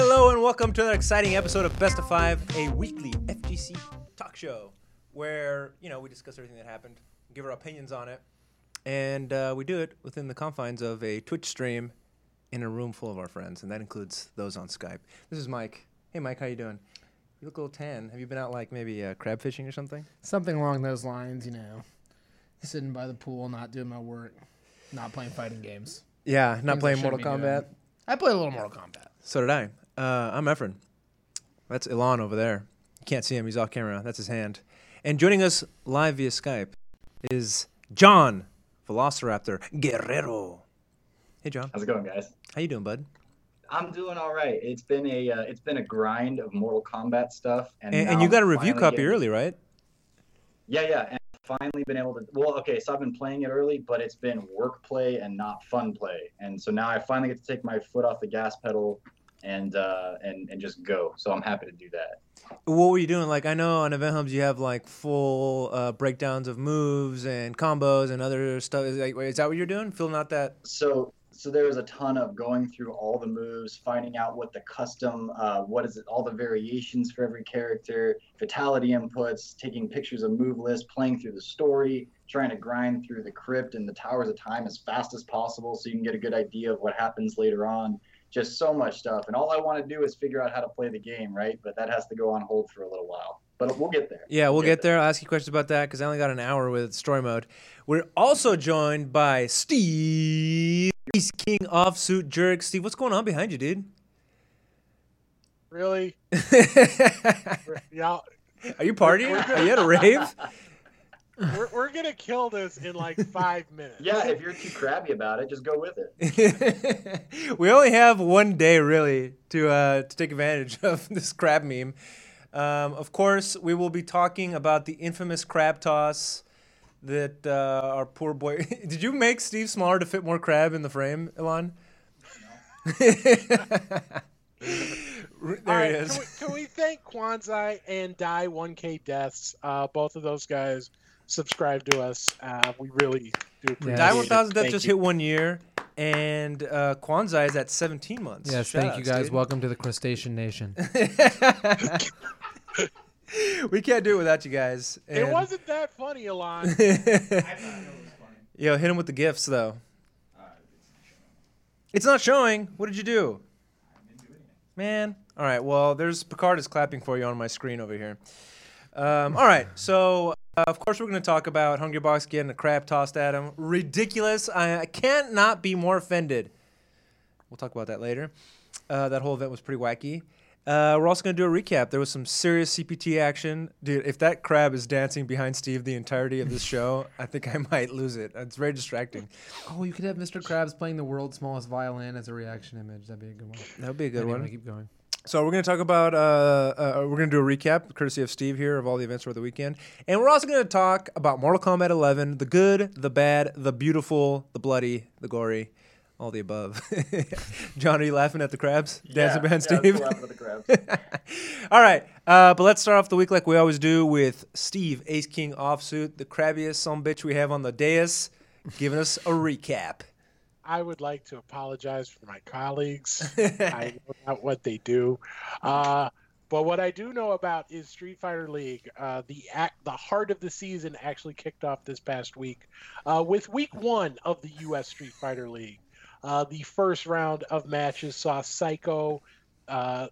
Hello and welcome to another exciting episode of Best of Five, a weekly FGC talk show where you know we discuss everything that happened, give our opinions on it, and uh, we do it within the confines of a Twitch stream in a room full of our friends, and that includes those on Skype. This is Mike. Hey, Mike, how you doing? You look a little tan. Have you been out like maybe uh, crab fishing or something? Something along those lines, you know. Sitting by the pool, not doing my work, not playing fighting games. Yeah, not Things I playing shouldn't Mortal be doing. Kombat. I play a little Mortal Kombat. So did I. Uh, I'm Efren. That's Elon over there. You can't see him. He's off camera. That's his hand. And joining us live via Skype is John Velociraptor Guerrero. Hey, John. How's it going, guys? How you doing, bud? I'm doing all right. It's been a uh, it's been a grind of Mortal Kombat stuff, and And, and you got a review copy getting- early, right? Yeah, yeah, and I've finally been able to. Well, okay, so I've been playing it early, but it's been work play and not fun play, and so now I finally get to take my foot off the gas pedal and uh, and and just go. So I'm happy to do that. What were you doing? Like, I know on Event Hubs you have like full uh, breakdowns of moves and combos and other stuff. Is, like, is that what you're doing? Filling out that? So so there was a ton of going through all the moves, finding out what the custom, uh, what is it, all the variations for every character, fatality inputs, taking pictures of move lists, playing through the story, trying to grind through the crypt and the towers of time as fast as possible so you can get a good idea of what happens later on. Just so much stuff, and all I want to do is figure out how to play the game, right? But that has to go on hold for a little while. But we'll get there. Yeah, we'll get there. I'll ask you questions about that because I only got an hour with story mode. We're also joined by Steve, He's King Offsuit Jerk. Steve, what's going on behind you, dude? Really? yeah. Are you partying? Are you at a rave? we're, we're gonna kill this in like five minutes. Yeah, if you're too crabby about it, just go with it. we only have one day really to uh, to take advantage of this crab meme. Um, of course, we will be talking about the infamous crab toss that uh, our poor boy. Did you make Steve smaller to fit more crab in the frame, Elon? there All right, he is. Can we, can we thank Kwanzaa and Die 1K Deaths? Uh, both of those guys subscribe to us. Uh, we really do appreciate Die it. 1000 Death just you. hit one year, and uh, Kwanzaa is at 17 months. Yes, Shout thank you guys. dude. Welcome to the crustacean nation. we can't do it without you guys. It wasn't that funny, Elon. Yo, hit him with the gifts though. It's not showing. What did you do? Man. All right. Well, there's Picard is clapping for you on my screen over here. Um, all right. So, of course, we're going to talk about Hungry Box getting a crab tossed at him. Ridiculous. I, I can't not be more offended. We'll talk about that later. Uh, that whole event was pretty wacky. Uh, we're also going to do a recap. There was some serious CPT action. Dude, if that crab is dancing behind Steve the entirety of this show, I think I might lose it. It's very distracting. Oh, you could have Mr. Krabs playing the world's smallest violin as a reaction image. That'd be a good one. That would be a good Anyway, one. Keep going. So we're going to talk about, uh, uh, we're going to do a recap, courtesy of Steve here, of all the events over the weekend. And we're also going to talk about Mortal Kombat 11, the good, the bad, the beautiful, the bloody, the gory, all the above. John, are you laughing at the crabs dancing behind yeah, Steve? let's go the crabs. All right, uh, but let's start off the week like we always do with Steve, Ace King offsuit, the crabbiest son bitch we have on the dais, giving us a recap. I would like to apologize for my colleagues. I know not what they do. Uh, but what I do know about is Street Fighter League. Uh, the act, the heart of the season actually kicked off this past week uh, with week one of the U.S. Street Fighter League. Uh, the first round of matches saw Psycho, uh,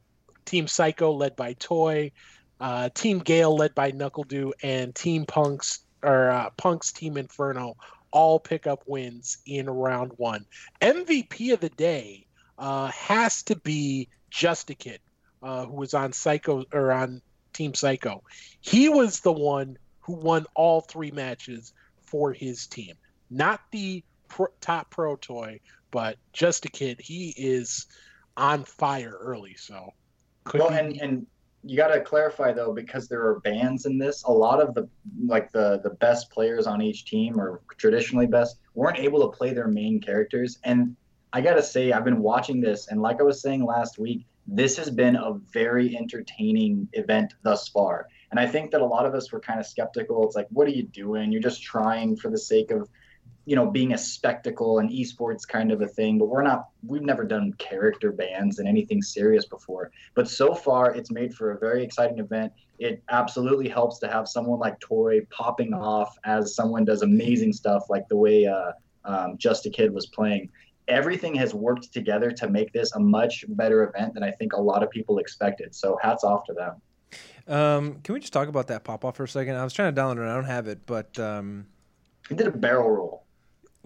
Team Psycho led by Toy, uh, Team Gale led by NuckleDu, and Team Punks or uh, Punks Team Inferno all pick up wins in round one. MVP of the day uh, has to be JustaKid, uh, who was on Psycho or on Team Psycho. He was the one who won all three matches for his team, not the pro, top pro toy, but JustaKid. He is on fire early, so could well, be and and you got to clarify though because there are bans in this. A lot of the like the the best players on each team or traditionally best weren't able to play their main characters. And I gotta say, I've been watching this, and like I was saying last week, this has been a very entertaining event thus far. And I think that a lot of us were kind of skeptical. It's like, what are you doing? You're just trying for the sake of you know being a spectacle and esports kind of a thing but we're not we've never done character bans and anything serious before. But so far it's made for a very exciting event. It absolutely helps to have someone like toy popping off as someone does amazing stuff like the way uh, um, just a kid was playing. Everything has worked together to make this a much better event than i think a lot of people expected. So hats off to them. Um, can we just talk about that pop off for a second? I was trying to download it. I don't have it, but um, he did a barrel roll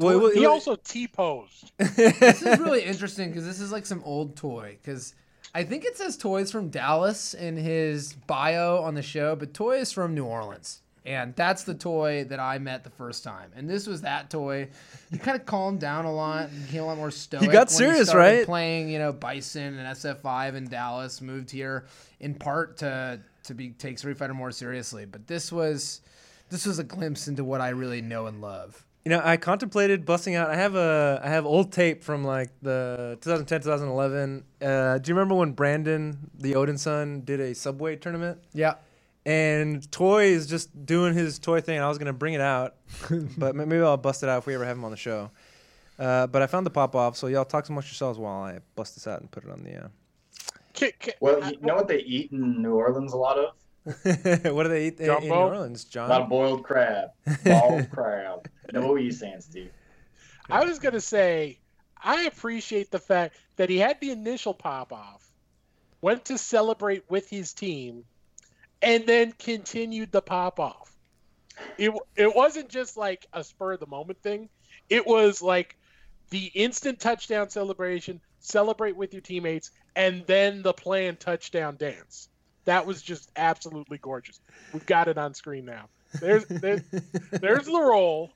well, it, he it, also T posed. This is really interesting because this is like some old toy. Because I think it says toys from Dallas in his bio on the show, but toy is from New Orleans. And that's the toy that I met the first time. And this was that toy. He kind of calmed down a lot. He became a lot more stoic. He got when serious, started right? Playing, you know, Bison and SF5 in Dallas. Moved here in part to to be take Street Fighter more seriously. But this was this was a glimpse into what I really know and love. You know, I contemplated busting out. I have a I have old tape from like the 2010 2011. Uh, do you remember when Brandon, the Odin son, did a Subway tournament? Yeah. And Toy is just doing his toy thing. I was gonna bring it out, but maybe I'll bust it out if we ever have him on the show. Uh, but I found the pop off, so y'all talk amongst yourselves while I bust this out and put it on the. Ki- ki- well you know what they eat in new orleans a lot of Uh... what do they eat in, in New Jumbo? Orleans, a lot of John? boiled crab bald crab no what were you saying steve I was gonna say, I appreciate the fact that he had the initial pop off, went to celebrate with his team, and then continued the pop off. It it wasn't just like a spur of the moment thing. It was like the instant touchdown celebration, celebrate with your teammates, and then the planned touchdown dance. That was just absolutely gorgeous. We've got it on screen now. There's there's, there's the roll.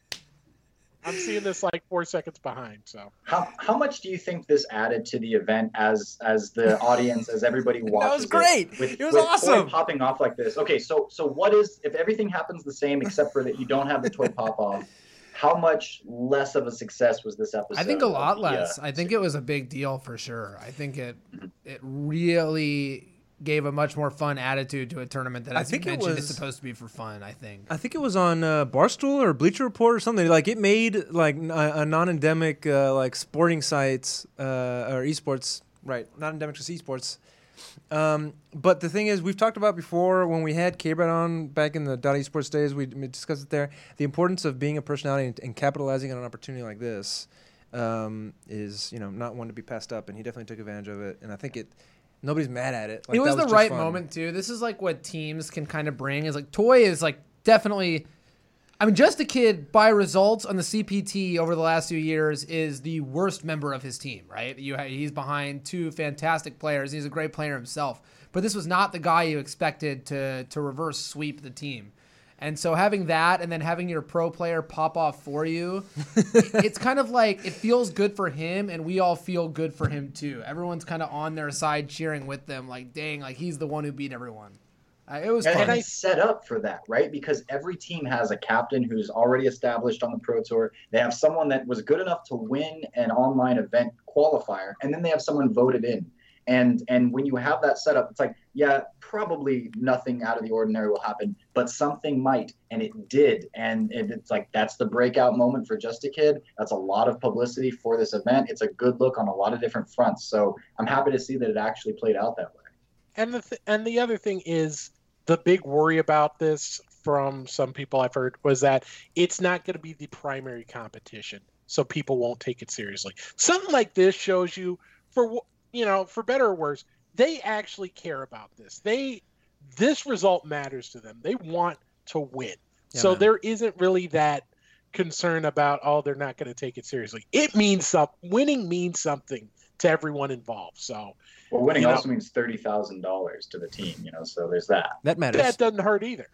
I'm seeing this like four seconds behind. So How how much do you think this added to the event as as the audience as everybody watches? was great. With, It was with toy awesome. popping off like this. Okay, so so what is if everything happens the same except for that you don't have the toy pop off? How much less of a success was this episode? I think a lot less. uh, I think it was a big deal for sure. I think it Mhm. it really gave a much more fun attitude to a tournament that I as think you it was- is supposed to be for fun. I think. I think it was on uh, Barstool or Bleacher Report or something. Like it made like a, a non-endemic uh, like sporting sites uh, or esports, right? Non-endemic to esports. Um, but the thing is, we've talked about before when we had K-Brad on back in the Dot Esports days. We, we discussed it there. The importance of being a personality and, and capitalizing on an opportunity like this um, is, you know, not one to be passed up. And he definitely took advantage of it. And I think it. Nobody's mad at it. Like, it was that the right fun. moment too. This is like what teams can kind of bring. Is like Toy is like definitely. I mean, just a kid by results on the CPT over the last few years is the worst member of his team, right? You he's behind two fantastic players. He's a great player himself, but this was not the guy you expected to to reverse sweep the team. And so having that and then having your pro player pop off for you, it's kind of like it feels good for him and we all feel good for him too. Everyone's kind of on their side cheering with them like dang, like he's the one who beat everyone. Uh, it was And, fun. and I set up for that, right? Because every team has a captain who's already established on the Pro Tour. They have someone that was good enough to win an online event qualifier, and then they have someone voted in. And and when you have that set up, it's like, yeah, probably nothing out of the ordinary will happen, but something might, and it did. And it, it's like that's the breakout moment for Just a Kid. That's a lot of publicity for this event. It's a good look on a lot of different fronts. So I'm happy to see that it actually played out that way. and the th- and the other thing is the big worry about this from some people I've heard was that it's not going to be the primary competition, so people won't take it seriously. Something like this shows you, for you know, for better or worse, they actually care about this. They this result matters to them. They want to win, Yeah, so man. there isn't really that concern about oh they're not going to take it seriously. It means something. Winning means something to everyone involved. So Well, winning You know- also means thirty thousand dollars to the team, you know. So there's that. That matters. that doesn't hurt either.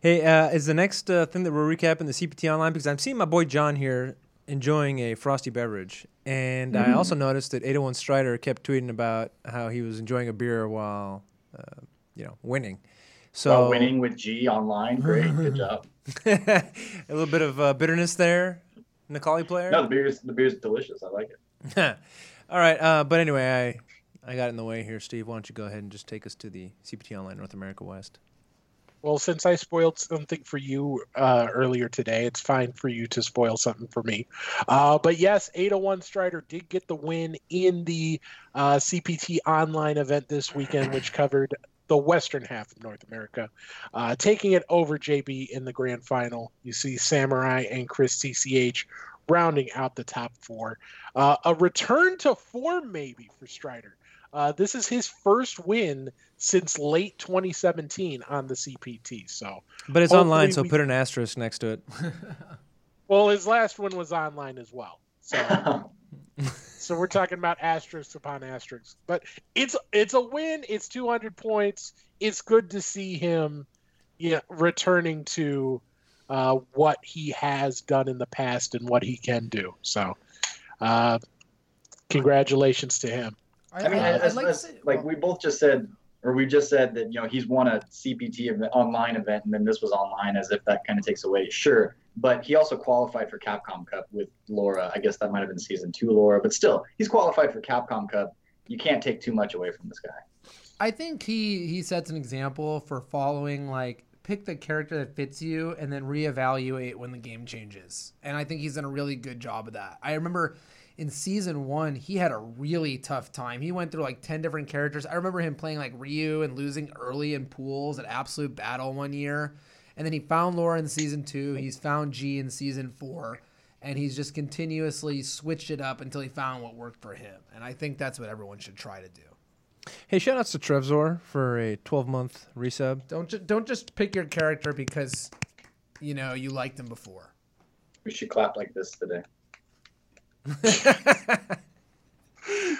Hey, uh, is the next uh, thing that we're recapping the CPT online because I'm seeing my boy John here enjoying a frosty beverage, and I Mm. also noticed that 801 Strider kept tweeting about how he was enjoying a beer while, uh, you know, winning. So While winning with G online, great, good job. a little bit of uh, bitterness there, Nikali player. No, the beer's the beer's delicious. I like it. All right, uh, but anyway, I I got in the way here, Steve. Why don't you go ahead and just take us to the CPT online North America West? Well, since I spoiled something for you uh, earlier today, it's fine for you to spoil something for me. Uh, but yes, 801 Strider did get the win in the uh, CPT online event this weekend, which covered the western half of North America, uh, taking it over JB in the grand final. You see Samurai and Chris CCH rounding out the top four. Uh, a return to form, maybe, for Strider. Uh, this is his first win since late 2017 on the CPT. So, but it's online, so we- put an asterisk next to it. well, his last one was online as well. So, so we're talking about asterisks upon asterisks. But it's it's a win. It's 200 points. It's good to see him, yeah, returning to uh, what he has done in the past and what he can do. So, uh, congratulations to him. I, I mean, I, would as, like as- say, like well, we both just said, or we just said that you know he's won a CPT event, online event, and then this was online, as if that kind of takes away. Sure, but he also qualified for Capcom Cup with Laura. I guess that might have been season two, Laura, but still, he's qualified for Capcom Cup. You can't take too much away from this guy. I think he he sets an example for following like pick the character that fits you and then reevaluate when the game changes. And I think he's done a really good job of that. I remember in season one, he had a really tough time. He went through like 10 different characters. I remember him playing like Ryu and losing early in pools at Absolute Battle one year. And then he found Laura in season two. He's found G in season four. And he's just continuously switched it up until he found what worked for him. And I think that's what everyone should try to do. Hey, shout outs to Trevzor for a 12 month resub. Don't ju- don't just pick your character because you know you liked him before. We should clap like this today.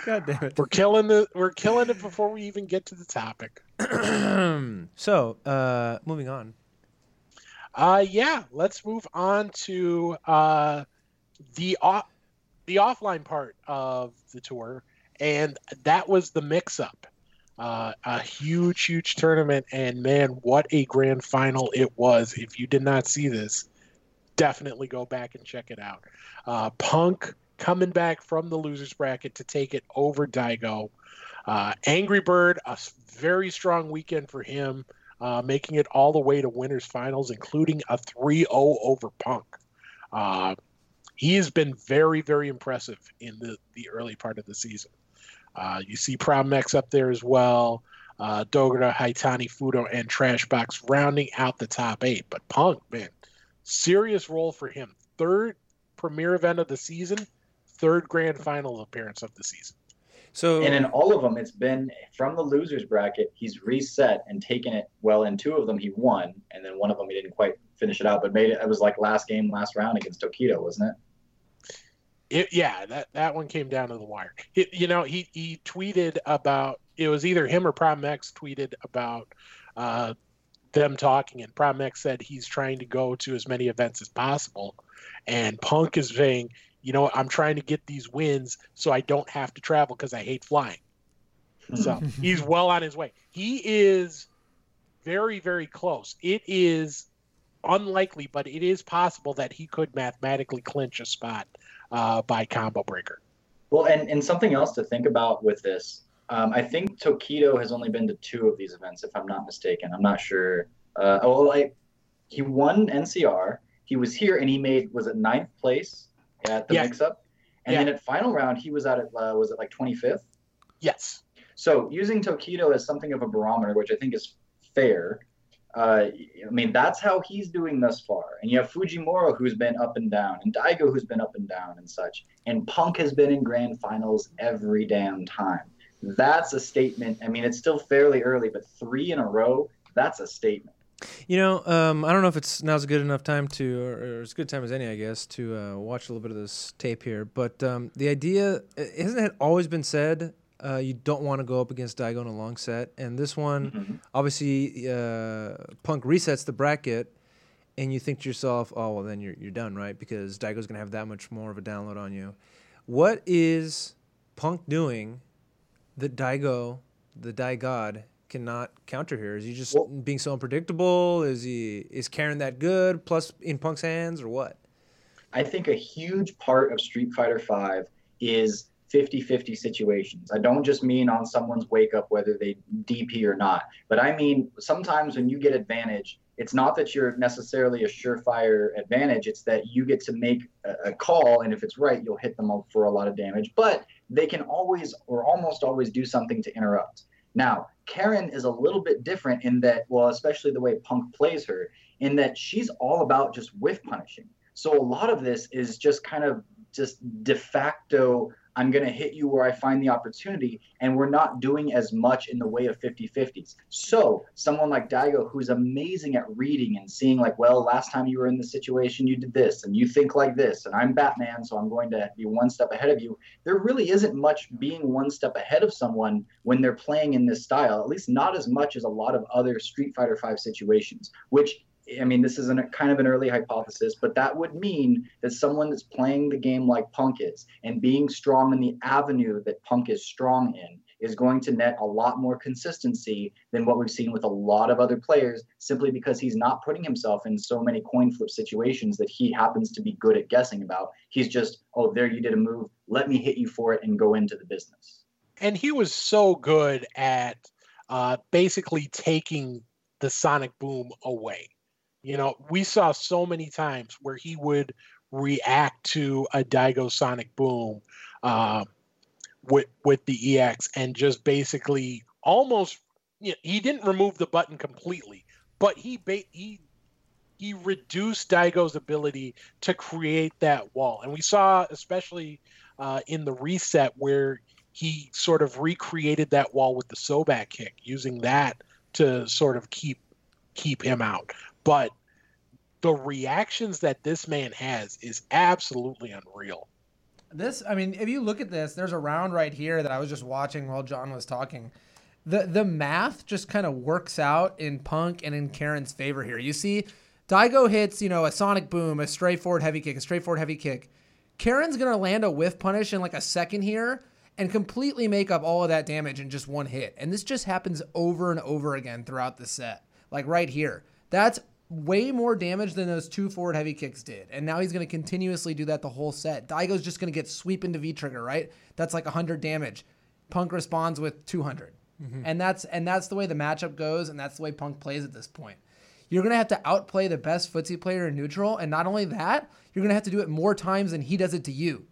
God damn it. We're killing the we're killing it before we even get to the topic. so, uh, moving on. Uh, yeah, let's move on to uh, the off the offline part of the tour, and that was the mix-up. Uh, a huge, huge tournament, and man, what a grand final it was! If you did not see this, definitely go back and check it out. Uh, Punk coming back from the losers bracket to take it over Daigo. Uh, Angry Bird, a very strong weekend for him uh, making it all the way to winners finals, including a 3-0 over Punk. Uh, he has been very, very impressive in the, the early part of the season. Uh, you see ProblemX up there as well, uh, Dogura, Haitani, Fudo, and Trashbox rounding out the top eight. But Punk, man, serious role for him. Third premier event of the season, third grand final appearance of the season. So, And in all of them, it's been from the losers bracket. He's reset and taken it. Well, in two of them, he won, and then one of them he didn't quite finish it out, but made it. It was like last game, last round against Tokido, wasn't it? It, yeah, that, that one came down to the wire. It, you know, he, he tweeted about it was either him or Prime X tweeted about uh, them talking, and Prime X said he's trying to go to as many events as possible, and Punk is saying, you know, I'm trying to get these wins so I don't have to travel because I hate flying. So he's well on his way. He is very, very close. It is unlikely, but it is possible that he could mathematically clinch a spot uh, by combo breaker. Well, and, and something else to think about with this, um, I think Tokido has only been to two of these events, if I'm not mistaken. I'm not sure. Uh, oh, like he won NCR. He was here and he made was it ninth place at the Yeah. mix-up, and Yeah. then at final round he was out at uh, was it like 25th? Yes. So using Tokido as something of a barometer, which I think is fair. Uh, I mean, that's how he's doing thus far. And you have Fujimura, who's been up and down, and Daigo, who's been up and down and such. And Punk has been in grand finals every damn time. That's a statement. I mean, it's still fairly early, but three in a row, that's a statement. You know, um, I don't know if it's now's a good enough time to, or, or as good time as any, I guess, to uh, watch a little bit of this tape here. But um, the idea hasn't it always been said uh, you don't want to go up against Daigo in a long set, and this one, Mhm. obviously, uh, Punk resets the bracket, and you think to yourself, oh well, then you're you're done, right? Because Daigo's gonna have that much more of a download on you. What is Punk doing that Daigo, the Dai God, cannot counter here? Is he just Well- being so unpredictable? Is he is Karin that good? Plus in Punk's hands or what? I think a huge part of Street Fighter V is 50-50 situations. I don't just mean on someone's wake up whether they DP or not, but I mean sometimes when you get advantage, it's not that you're necessarily a surefire advantage. It's that you get to make a, a call, and if it's right, you'll hit them for a lot of damage. But they can always or almost always do something to interrupt. Now, Karin is a little bit different in that, well, especially the way Punk plays her, in that she's all about just whiff punishing. So a lot of this is just kind of just de facto I'm going to hit you where I find the opportunity. And we're not doing as much in the way of 50 50s. So, someone like Daigo, who's amazing at reading and seeing, like, well, last time you were in this situation, you did this, and you think like this, and I'm Batman, so I'm going to be one step ahead of you. There really isn't much being one step ahead of someone when they're playing in this style, at least not as much as a lot of other Street Fighter 5 situations, which I mean, this is a kind of an early hypothesis, but that would mean that someone that's playing the game like Punk is and being strong in the avenue that Punk is strong in is going to net a lot more consistency than what we've seen with a lot of other players simply because he's not putting himself in so many coin flip situations that he happens to be good at guessing about. He's just, oh, there you did a move. Let me hit you for it and go into the business. And he was so good at uh, basically taking the sonic boom away you know, we saw so many times where he would react to a Daigo Sonic Boom uh, with with the EX and just basically almost you know, he didn't remove the button completely, but he ba- he he reduced Daigo's ability to create that wall, and we saw especially uh, in the reset where he sort of recreated that wall with the Sobat kick, using that to sort of keep keep him out. But the reactions that this man has is absolutely unreal. This, I mean, if you look at this, there's a round right here that I was just watching while John was talking. The the math just kind of works out in Punk and in Karin's favor here. You see, Daigo hits, you know, a sonic boom, a straightforward heavy kick, a straightforward heavy kick. Karin's gonna land a whiff punish in like a second here and completely make up all of that damage in just one hit. And this just happens over and over again throughout the set. Like right here. That's way more damage than those two forward heavy kicks did. And now he's going to continuously do that the whole set. Daigo's just going to get sweep into V trigger, right? That's like 100 damage. Punk responds with 200. Mm-hmm. And that's and that's the way the matchup goes and that's the way Punk plays at this point. You're going to have to outplay the best footsie player in neutral and not only that, you're going to have to do it more times than he does it to you.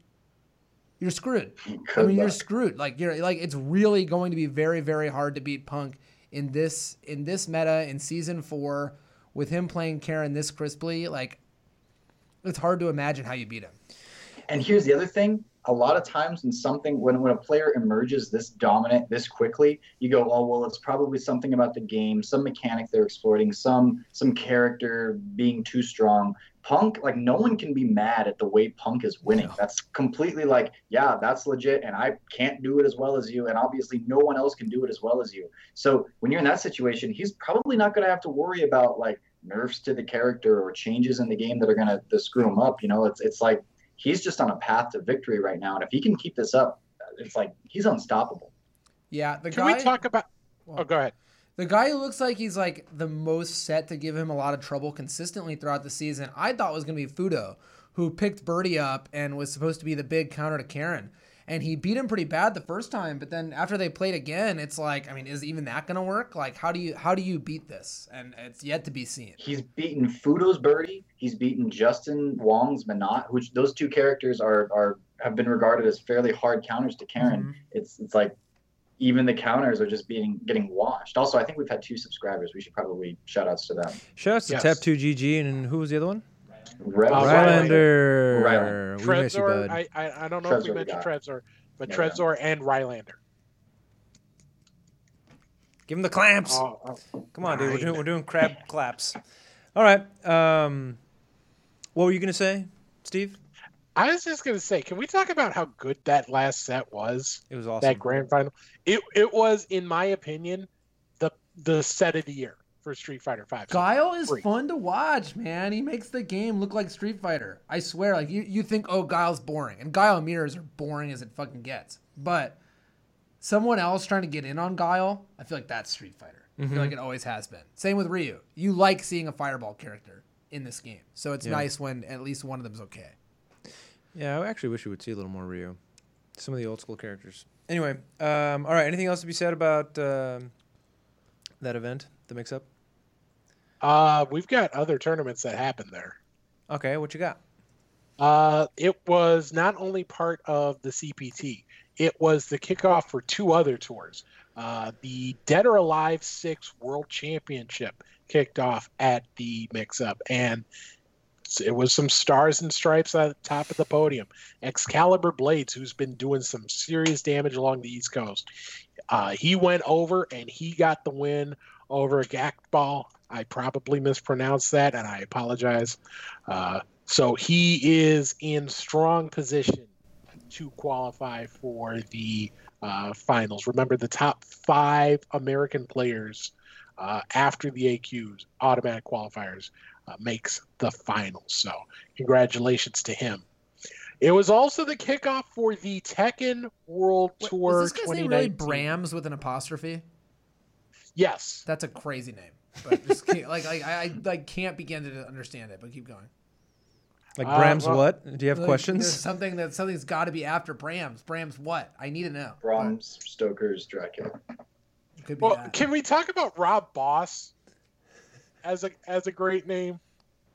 You're screwed. Good I mean, luck. you're screwed. Like you're like it's really going to be very very hard to beat Punk in this in this meta in season 4 with him playing Karin this crisply, like it's hard to imagine how you beat him. And here's the other thing. A lot of times when something when, when a player emerges this dominant this quickly, you go, oh well, it's probably something about the game, some mechanic they're exploiting, some some character being too strong. Punk, like no one can be mad at the way Punk is winning. That's completely like, yeah, that's legit, and I can't do it as well as you, and obviously no one else can do it as well as you. So when you're in that situation, he's probably not going to have to worry about like nerfs to the character or changes in the game that are going to screw him up. You know, it's it's like he's just on a path to victory right now, and if he can keep this up, it's like he's unstoppable. Yeah, the can guy, we talk about? Well, oh, go ahead. The guy who looks like he's like the most set to give him a lot of trouble consistently throughout the season, I thought was going to be Fudo, who picked Birdie up and was supposed to be the big counter to Karin. And he beat him pretty bad the first time, but then after they played again, it's like, I mean, is even that going to work? Like, how do you how do you beat this? And it's yet to be seen. He's beaten Fudo's Birdie. He's beaten Justin Wong's Menat, which those two characters are are have been regarded as fairly hard counters to Karin. Mm-hmm. It's it's like even the counters are just being getting washed. Also, I think we've had two subscribers. We should probably shout outs to them. Shout outs to. Tap2GG and who was the other one? Rylander. Rylander. Trezor, I, I, I don't know Trezor if we mentioned Trezor, but yeah, Trezor yeah. and Rylander. Give him the clamps. Oh, oh. Come on, dude. We're doing, we're doing crab claps. All right. Um, what were you going to say, Steve? I was just gonna say, can we talk about how good that last set was? It was awesome. That grand final. It it was, in my opinion, the the set of the year for Street Fighter Five. Guile is Free. fun to watch, man. He makes the game look like Street Fighter. I swear, like you, you think, oh, Guile's boring, and Guile mirrors are boring as it fucking gets. But someone else trying to get in on Guile, I feel like that's Street Fighter. Mm-hmm. I feel like mm-hmm. it always has been. Same with Ryu. You like seeing a Fireball character in this game, so it's yeah. nice when at least one of them's okay. Yeah, I actually wish we would see a little more Ryu. Some of the old school characters. Anyway, um, all right. Anything else to be said about um, that event, the mix-up? Uh, we've got other tournaments that happened there. Okay, what you got? Uh, it was not only part of the CPT, it was the kickoff for two other tours. Uh, the Dead or Alive 6 World Championship kicked off at the mix up, and it was some stars and stripes at the top of the podium. Excalibur Blades, who's been doing some serious damage along the East Coast, uh, he went over and he got the win over Gakball. I probably mispronounced that, and I apologize. Uh, so he is in strong position to qualify for the uh, finals. Remember, the top five American players uh, after the AQs, automatic qualifiers, makes the finals. So, congratulations to him. It was also the kickoff for the Tekken World Wait, Tour is this guy's name really Brams with an apostrophe? Yes. That's a crazy name. But just can't, like, like I, I like can't begin to understand it. But keep going. Like Uh, Bram's well- what? Do you have Like, There's questions? something that something's got to be after Brams. Brams what? I need to know. Brahms Stoker's Dracula. Could be Well, that. can we talk about Rob Boss as a as a great name?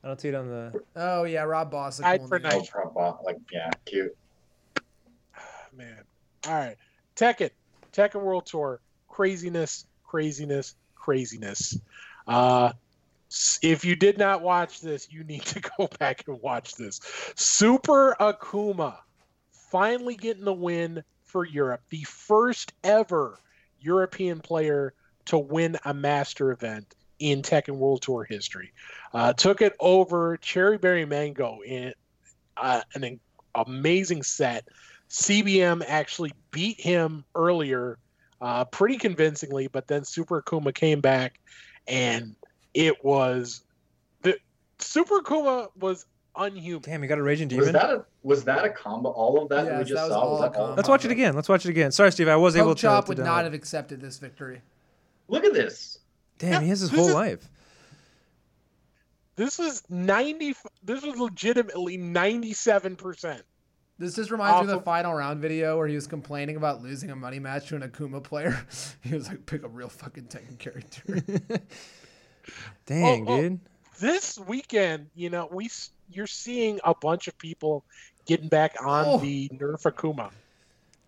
I don't see it on the. Oh yeah, Rob Boss. a I'd cool for name. night. Oh, proper, like yeah, cute. Man. All right. Tekken. Tekken World Tour. Craziness, craziness, craziness. Uh if you did not watch this, you need to go back and watch this. Super Akuma finally getting the win for Europe. The first ever European player to win a master event in Tekken World Tour history. Uh, took it over Cherry Berry Mango in uh, an in- amazing set. CBM actually beat him earlier uh, pretty convincingly, but then Super Akuma came back and it was the Super Akuma was unhuman. Damn, you got a raging Was demon. that a was that a combo? All of that, that we just that was saw. Was a that combo. Let's watch it again. Let's watch it again. Sorry, Steve. I was able to. Chop would download. not have accepted this victory. Look at this. Damn, he has his whole is- life. This was ninety. This was legitimately ninety-seven percent. This just reminds me of the Awful. final round video where he was complaining about losing a money match to an Akuma player. he was like, "Pick a real fucking Tekken character." Dang, oh, oh. dude. This weekend, you know, we you're seeing a bunch of people getting back on Oh. the Nerf Akuma,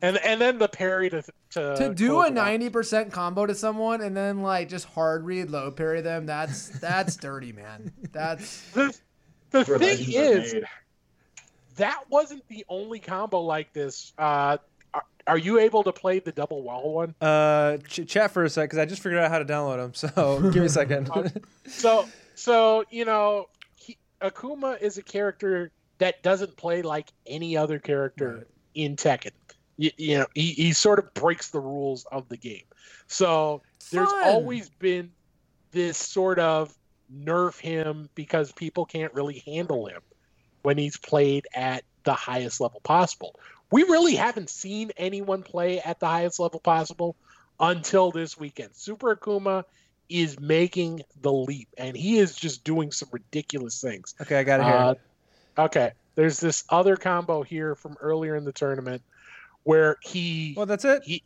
and and then the parry to to, to do a ninety percent combo to someone and then like just hard read low parry them. That's that's dirty, man. That's The, the thing is, that wasn't the only combo like this. Uh, are, are you able to play the double wall one? Uh, ch- chat for a sec, because I just figured out how to download them. So give me a second. So, so you know, he, Akuma is a character that doesn't play like any other character Right. in Tekken. You, you know, he, he sort of breaks the rules of the game. So there's always been this sort of nerf him because people can't really handle him when he's played at the highest level possible. We really haven't seen anyone play at the highest level possible until this weekend. Super Akuma is making the leap and he is just doing some ridiculous things. okay, I got it here. Uh, okay, there's this other combo here from earlier in the tournament where he well, that's it. he-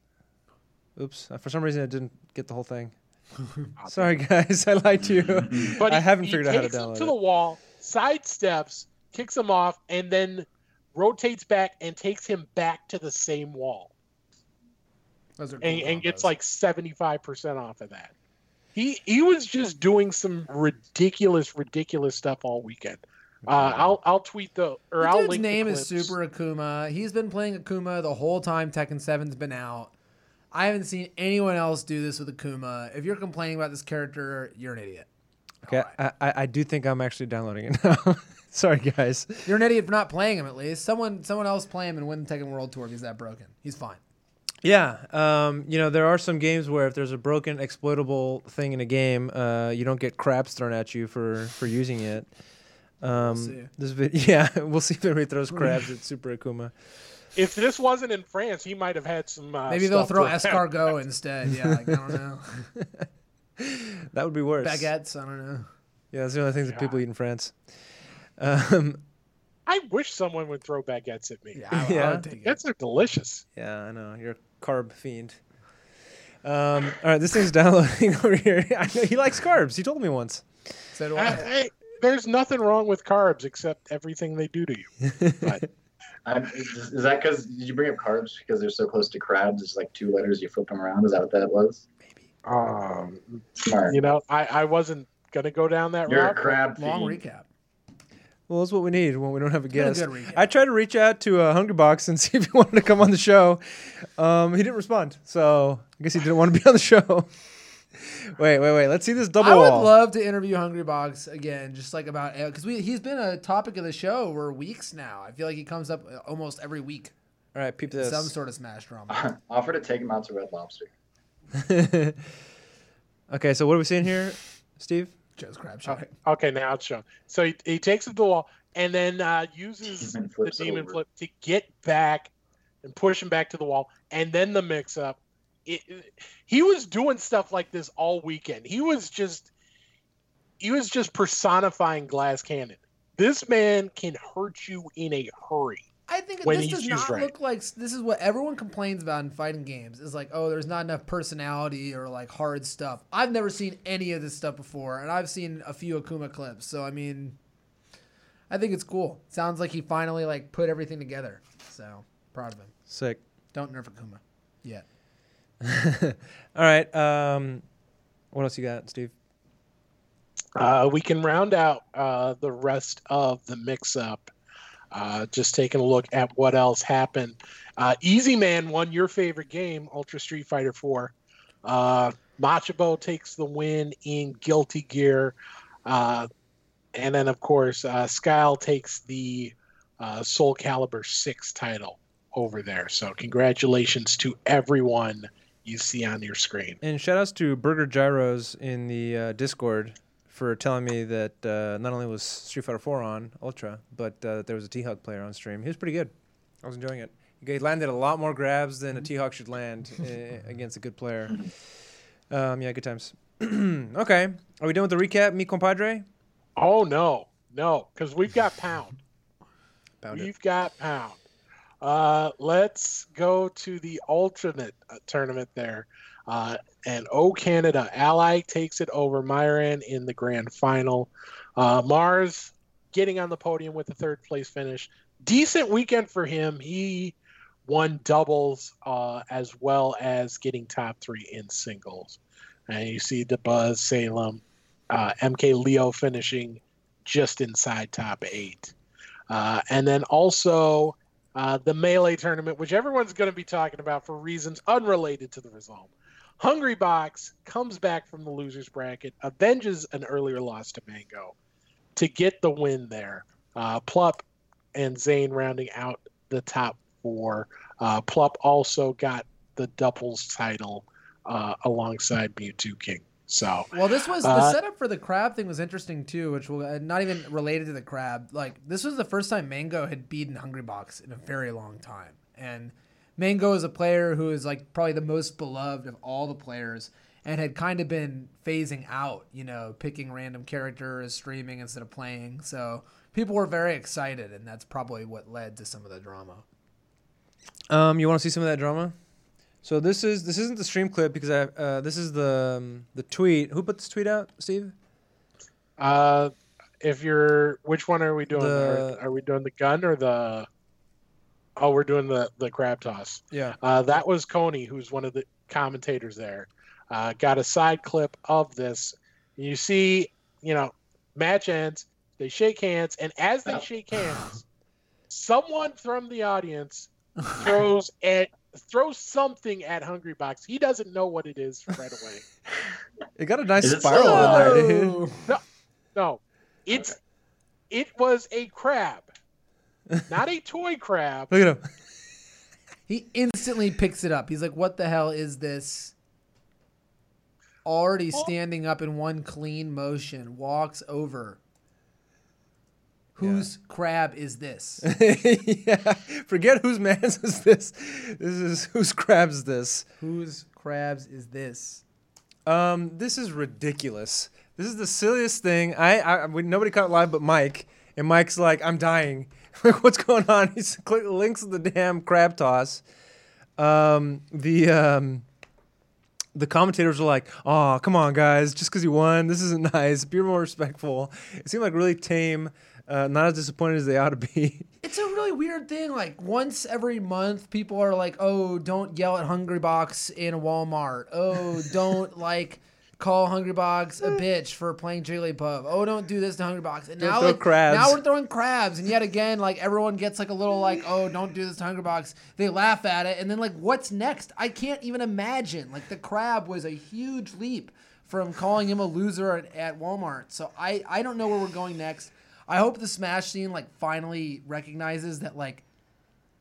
Oops. For some reason, I didn't get the whole thing. Sorry, guys. I lied to you. but I haven't he figured out how to takes him download to it. the wall, sidesteps, kicks him off, and then rotates back and takes him back to the same wall those are and, cool and gets like 75% off of that. He he was just doing some ridiculous, ridiculous stuff all weekend. Uh, I'll I'll tweet the or The I'll dude's link the name is clips. Super Akuma. He's been playing Akuma the whole time Tekken 7's been out. I haven't seen anyone else do this with Akuma. If you're complaining about this character, you're an idiot. Okay, I, I, I do think I'm actually downloading it now. Sorry, guys. You're an idiot for not playing him at least. Someone someone else play him and win the Tekken World Tour if he's that broken. He's fine. Yeah, um, you know there are some games where if there's a broken exploitable thing in a game, uh, you don't get craps thrown at you for for using it. Um, see. This vid- yeah, we'll see if anybody throws crabs at Super Akuma. If this wasn't in France, he might have had some. Uh, Maybe they'll throw to- escargot instead. Yeah, like, I don't know. That would be worse. Baguettes. I don't know. Yeah, that's the only things that people eat in France. Um, I wish someone would throw baguettes at me. Yeah, I, I would take it. Baguettes are delicious. Yeah, I know. You're a carb fiend. Um, all right, this thing's downloading over here. I know he likes carbs. He told me once. So do I- I. I- there's nothing wrong with carbs except everything they do to you. But is, is that because you bring up carbs because they're so close to crabs? It's like two letters. You flip them around. Is that what that was? um, Smart. you know, I, I wasn't gonna go down that You're a route. crab Long fiend. recap. Well, that's what we need when we don't have a guest. good recap. I tried to reach out to uh, Hungrybox and see if he wanted to come on the show. Um, he didn't respond, so I guess he didn't want to be on the show. Wait, wait, wait. Let's see this double I would wall. love to interview Hungry Box again, just like about because we he's been a topic of the show for weeks now. I feel like he comes up uh, almost every week. All right, peep this. Some sort of smash drama. Offer to take him out to Red Lobster. okay, so what are we seeing here, Steve? Joe's crab shot. Okay, okay, now it's shown. So he, he takes it to the wall and then uh, uses Demon the demon over. flip to get back and push him back to the wall, and then the mix up. It, it- he was doing stuff like this all weekend. He was just he was just personifying Glass Cannon. This man can hurt you in a hurry. I think when this does not right. look like this is what everyone complains about in fighting games. Is like, oh, there's not enough personality or like hard stuff. I've never seen any of this stuff before, and I've seen a few Akuma clips. So I mean, I think it's cool. Sounds like he finally like put everything together. So proud of him. Sick. Don't nerf Akuma yet. All right. Um, what else you got, Steve? Uh, we can round out uh, the rest of the mix up. Uh, just taking a look at what else happened. Uh, Easy Man won your favorite game, Ultra Street Fighter 4. Uh, Machabo takes the win in Guilty Gear. Uh, and then, of course, uh, Skyle takes the Soul Calibur 6 title over there. So, congratulations to everyone you see on your screen. And shout outs to Burger Gyros in the uh, Discord for telling me that uh, not only was Street Fighter 4 on Ultra, but uh, that there was a T Hawk player on stream. He was pretty good. I was enjoying it. He landed a lot more grabs than a T Hawk should land uh, against a good player. Um, yeah, good times. okay. Are we done with the recap, mi compadre? Oh, no, no, because we've got Pound. Pound it. We've got Pound. Uh, let's go to the alternate uh, tournament there. Uh, and O Canada Ally takes it over Myron in the grand final. Uh, Marss getting on the podium with a third place finish. Decent weekend for him. He won doubles uh, as well as getting top three in singles. And you see the Buzz Salem, uh, MK Leo finishing just inside top eight. Uh, and then also uh, the melee tournament, which everyone's going to be talking about for reasons unrelated to the result. Hungry Box comes back from the losers bracket, avenges an earlier loss to Mango to get the win there. Uh, Plup and Zain rounding out the top four. Uh, Plup also got the doubles title uh, alongside Mew2King. So Well, this was the Uh, setup for the crab thing was interesting too, which will uh, not even related to the crab. Like this was the first time Mango had beaten Hungry Box in a very long time, and Mango is a player who is like probably the most beloved of all the players, and had kind of been phasing out, you know, picking random characters, streaming instead of playing. So people were very excited, and that's probably what led to some of the drama. Um, you want to see some of that drama? So this is this isn't the stream clip because I uh, this is the um, the tweet. Who put this tweet out, Steve? Uh, if you're, which one are we doing? The- Are, are we doing the gun or the? Oh, we're doing the the crab toss. Yeah. Uh, that was Coney, who's one of the commentators there. Uh, got a side clip of this. You see, you know, match ends. They shake hands, and as they shake hands, someone from the audience throws at throws something at Hungry Box. He doesn't know what it is right away. It got a nice spiral still in there, dude. No, it's it was a crab, not a toy crab. Look at him. He instantly picks it up. He's like, "What the hell is this?" Already standing up in one clean motion, walks over. Whose crab is this? yeah. Forget whose man's is this. This is whose crab's this. Whose crabs is this? Um, this is ridiculous. This is the silliest thing. I, I nobody caught it live but Mike, and Mike's like, "I'm dying," like, what's going on? He's click links of the damn crab toss. Um, the um, the commentators were like, "Oh, come on, guys! Just because you won, this isn't nice. Be more respectful." It seemed like really tame. Uh, not as disappointed as they ought to be. It's a really weird thing. Like once every month, people are like, "Oh, don't yell at Hungrybox in Walmart. Oh, don't like call Hungrybox a bitch for playing Jigglypuff. Oh, don't do this to Hungrybox." And Don't now, like, crabs. now we're throwing crabs, and yet again, like everyone gets like a little like, "Oh, don't do this to Hungrybox." They laugh at it, and then like, what's next? I can't even imagine. Like the crab was a huge leap from calling him a loser at, at Walmart. So I I don't know where we're going next. I hope the Smash scene like finally recognizes that like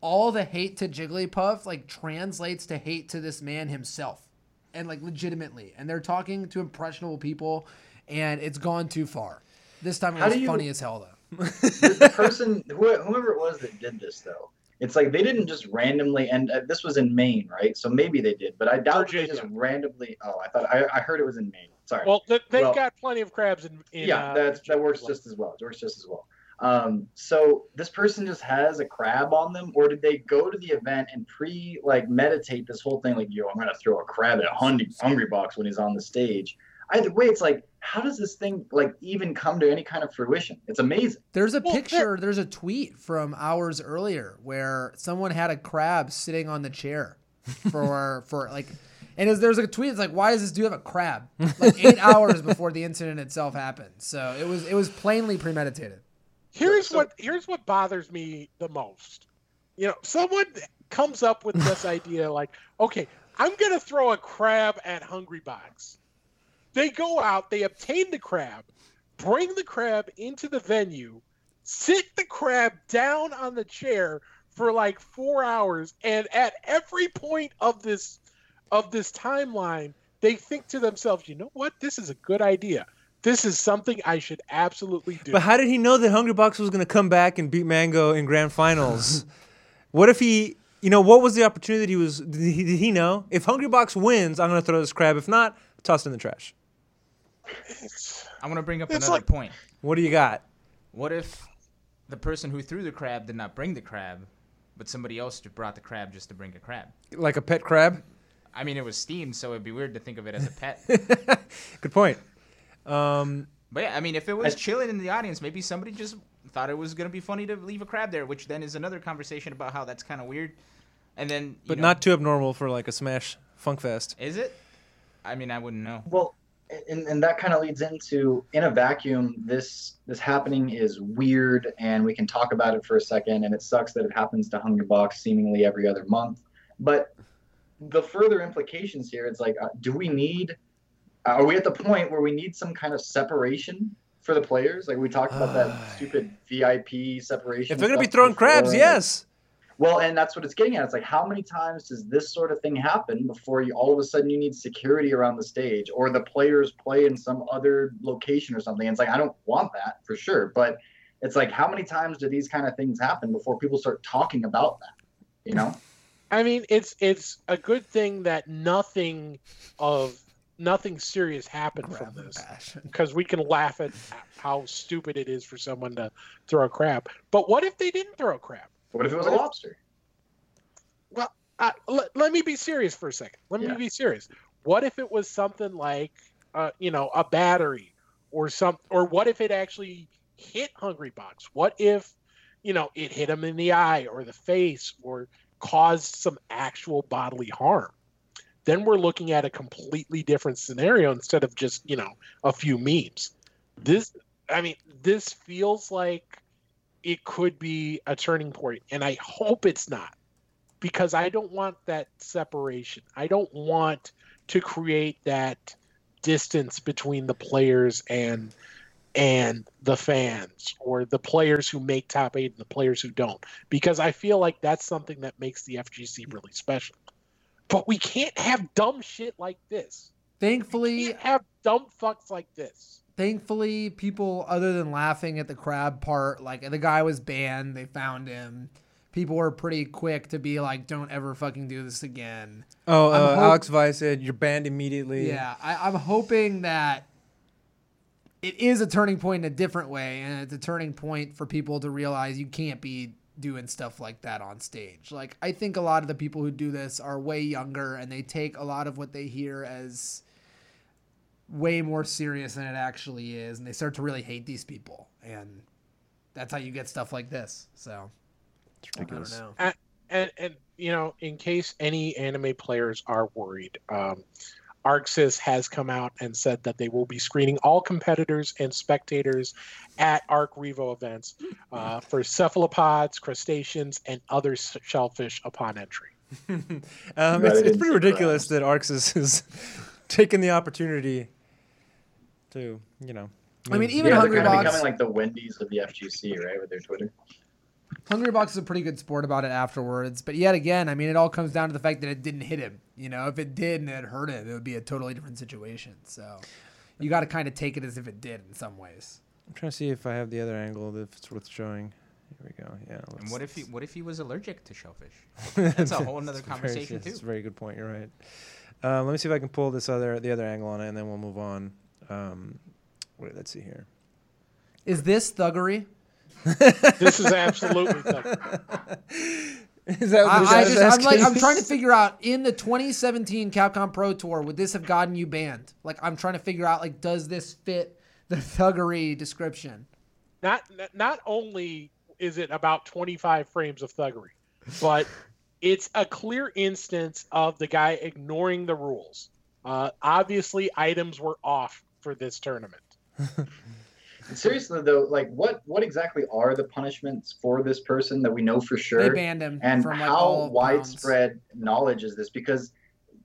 all the hate to Jigglypuff like translates to hate to this man himself, and like legitimately. And they're talking to impressionable people, and it's gone too far. This time it How was you- funny as hell though. the person, whoever it was that did this, though, it's like they didn't just randomly. And uh, this was in Maine, right? So maybe they did, but I doubt they just randomly. Oh, I thought I, I heard it was in Maine. Sorry. Well, th- they've Well- got plenty of crabs in. in yeah, uh, that's, that works just as well. It works just as well. Um, so this person just has a crab on them, or did they go to the event and pre like meditate this whole thing? Like, yo, I'm gonna throw a crab at a hungry, hungry box when he's on the stage. Either way, it's like, how does this thing like even come to any kind of fruition? It's amazing. There's a Well, there- picture, there's a tweet from hours earlier where someone had a crab sitting on the chair for for like and there's a tweet it's like why does this dude have a crab like 8 hours before the incident itself happened. So it was it was plainly premeditated. Here's So- what here's what bothers me the most. You know, someone comes up with this idea like, okay, I'm gonna throw a crab at Hungrybox. They go out, they obtain the crab, bring the crab into the venue, sit the crab down on the chair for like four hours, and at every point of this of this timeline, they think to themselves, you know what, this is a good idea. This is something I should absolutely do. But how did he know that Hungrybox was going to come back and beat Mango in grand finals? what if he, you know, what was the opportunity that he was? Did he, did he know if Hungrybox wins, I'm going to throw this crab. If not, toss it in the trash. I want to bring up It's another like- point. What do you got? What if the person who threw the crab did not bring the crab, but somebody else just brought the crab just to bring a crab? Like a pet crab? I mean, it was steamed, so it'd be weird to think of it as a pet. Good point. Um, but yeah, I mean, if it was chilling in the audience, maybe somebody just thought it was gonna be funny to leave a crab there, which then is another conversation about how that's kind of weird. And then, you but know, not too abnormal for like a Smash Funk Fest. is it? I mean, I wouldn't know. Well, and, and that kind of leads into in a vacuum, this this happening is weird, and we can talk about it for a second. And it sucks that it happens to Hungrybox seemingly every other month. But the further implications here, it's like, uh, do we need? Are we at the point where we need some kind of separation for the players? Like we talked about that stupid VIP separation. If they're going to be throwing before, crabs, yes. Well, and that's what it's getting at. It's like how many times does this sort of thing happen before you all of a sudden you need security around the stage or the players play in some other location or something? And It's like I don't want that for sure, but it's like how many times do these kind of things happen before people start talking about that? You know? I mean, it's it's a good thing that nothing of nothing serious happened from this because we can laugh at how stupid it is for someone to throw a crab. But what if they didn't throw a crab? What if it was a lobster? Well, uh, let, let me be serious for a second. Let me be serious. What if it was something like, uh, you know, a battery or some, or what if it actually hit Hungrybox? What if, you know, it hit him in the eye or the face or caused some actual bodily harm? Then we're looking at a completely different scenario instead of just, you know, a few memes. This, I mean, this feels like it could be a turning point, and I hope it's not because I don't want that separation. I don't want to create that distance between the players and and the fans or the players who make top 8 and the players who don't because I feel like that's something that makes the FGC really special. But we can't have dumb shit like this. We Thankfully, can't have dumb fucks like this. Thankfully, people other than laughing at the crab part, like the guy was banned, they found him. People were pretty quick to be like, "Don't ever fucking do this again." Oh, uh, hope- Alex Vice said you're banned immediately. Yeah, I, I'm hoping that it is a turning point in a different way, and it's a turning point for people to realize you can't be doing stuff like that on stage. Like I think a lot of the people who do this are way younger and they take a lot of what they hear as way more serious than it actually is and they start to really hate these people and that's how you get stuff like this. So It's I don't ridiculous. know. and and you know, in case any anime players are worried, um, ArcSys has come out and said that they will be screening all competitors and spectators at Arc Revo events uh, for cephalopods, crustaceans, and other shellfish upon entry. um, it's, it's pretty ridiculous that Arx is, is taking the opportunity to, you know. I mean, move- even yeah, Hungry they're of Box- becoming like the Wendy's of the FGC, right, with their Twitter. Hungrybox is a pretty good sport about it afterwards, but yet again, I mean, it all comes down to the fact that it didn't hit him. You know, if it did and it hurt him, it would be a totally different situation. So you got to kind of take it as if it did in some ways. I'm trying to see if I have the other angle if it's worth showing. Here we go. Yeah. And let's- what if he what if he was allergic to shellfish? That's a whole nother It's a very- conversation too. It's a very good point. You're right. Um, let me see if I can pull this other the other angle on it, and then we'll move on. Um, wait, let's see here. Is this thuggery? This is absolutely thug- Is that I, what I this just, I'm like, I'm trying to figure out in the 2017 Capcom Pro Tour, would this have gotten you banned? Like, I'm trying to figure out, like, does this fit the thuggery description? not not only is it about 25 frames of thuggery, but it's a clear instance of the guy ignoring the rules. Uh, obviously, items were off for this tournament. Seriously though, like what what exactly are the punishments for this person that we know for sure? They sure? banned him and from like how all bounds. widespread knowledge is this? Because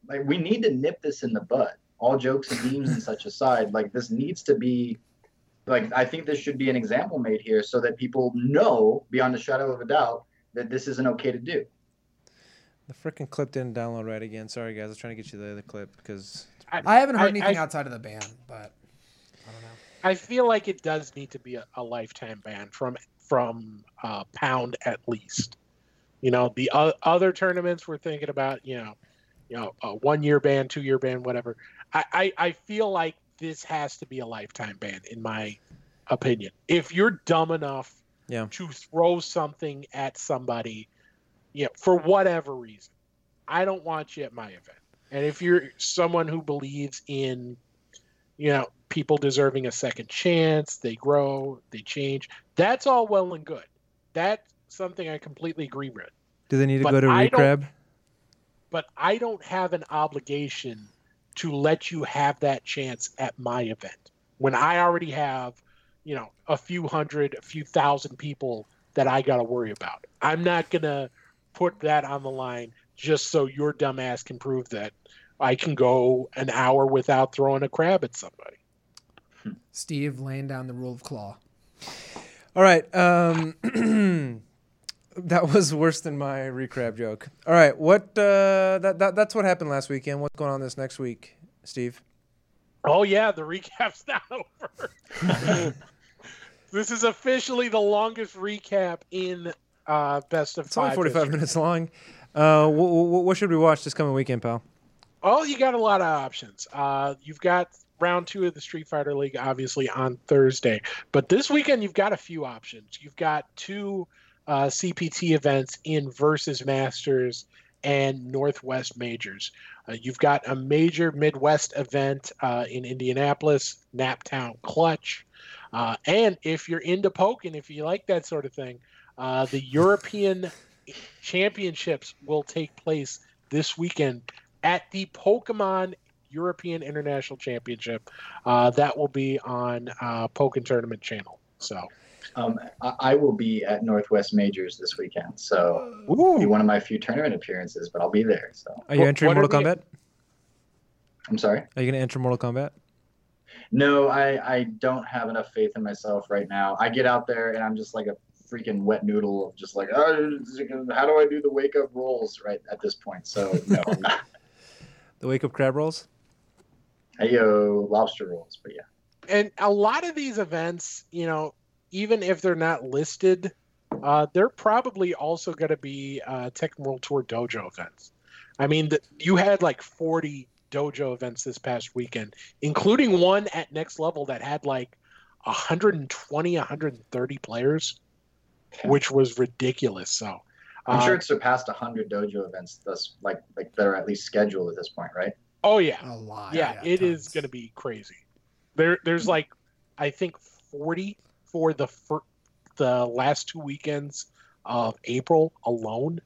like we need to nip this in the bud. All jokes and memes and such aside, like this needs to be like I think this should be an example made here so that people know beyond a shadow of a doubt that this isn't okay to do. The freaking clip didn't download right again. Sorry, guys. I was trying to get you the other clip because I haven't heard I- anything I- outside of the ban, but I don't know. I feel like it does need to be a, a lifetime ban from from uh, Pound at least. You know, the o- other tournaments we're thinking about, you know, you know, a one year ban, two year ban, whatever. I, I I feel like this has to be a lifetime ban, in my opinion. If you're dumb enough Yeah. to throw something at somebody, you know, for whatever reason, I don't want you at my event. And if you're someone who believes in, you know, people deserving a second chance, they grow, they change, that's all well and good. That's something I completely agree with. do they need to But go to Recrab? But I don't have an obligation to let you have that chance at my event when I already have, you know, a few hundred, a few thousand people that I got to worry about. I'm not going to put that on the line just so your dumbass can prove that I can go an hour without throwing a crab at somebody. Steve laying down the rule of claw. All right. Um, that was worse than my recrab joke. All right. What? Uh, that, that that's what happened last weekend. What's going on this next week, Steve? Oh yeah, the recap's not over. this is officially the longest recap in uh, best of It's only 45 history. minutes long. Uh, what, what, what should we watch this coming weekend, pal? Oh, you got a lot of options. Uh, you've got round two of the Street Fighter League, obviously on Thursday, but this weekend you've got a few options. You've got two uh, CPT events in Versus Masters and Northwest Majors. Uh, you've got a major Midwest event uh, in Indianapolis, Naptown Clutch. Uh, and if you're into poking, if you like that sort of thing, uh, the European Championships will take place this weekend at the Pokemon European International Championship. Uh, that will be on uh, Pokken Tournament channel. So, Um, I, I will be at Northwest Majors this weekend, so it'll be one of my few tournament appearances, but I'll be there. So Are you What- entering what are Mortal we- Kombat? I'm sorry. Are you going to enter Mortal Kombat? No, I, I don't have enough faith in myself right now. I get out there and I'm just like a freaking wet noodle of just like, oh, how do I do the wake up rolls right at this point? So no, I'm not. The Wake Up Crab Rolls? Hey yo, lobster rolls, but yeah. and a lot of these events, you know, even if they're not listed, uh, they're probably also going to be uh, Tekken World Tour Dojo events. I mean, the, you had like 40 dojo events this past weekend, including one at Next Level that had like 120, 130 players, Okay. Which was ridiculous. So I'm uh, sure it's surpassed 100 dojo events thus like like that are at least scheduled at this point, right? Oh yeah, A lot. yeah, it is tons. going to be crazy. There, there's like, I think 40 for the fir- the last two weekends of April alone.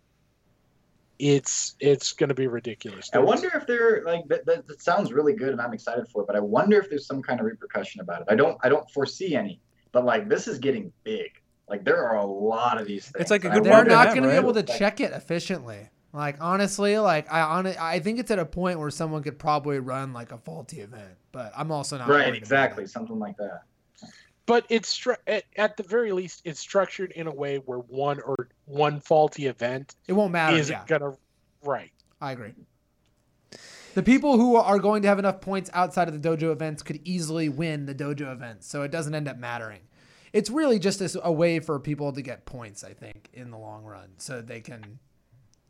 It's it's going to be ridiculous. I wonder if there like that, that, that sounds really good and I'm excited for it, but I wonder if there's some kind of repercussion about it. I don't I don't foresee any, but like this is getting big. Like there are a lot of these things. It's like a and I good They're not going to be able to Like, check it efficiently. Like honestly, like I on I think it's at a point where someone could probably run like a faulty event, but I'm also not Right, exactly, something like that. but it's stru- at, at the very least it's structured in a way where one or one faulty event It won't matter. isn't Yeah, gonna right. I agree. The people who are going to have enough points outside of the dojo events could easily win the dojo events, so it doesn't end up mattering. It's really just a, a way for people to get points, I think, in the long run, so they can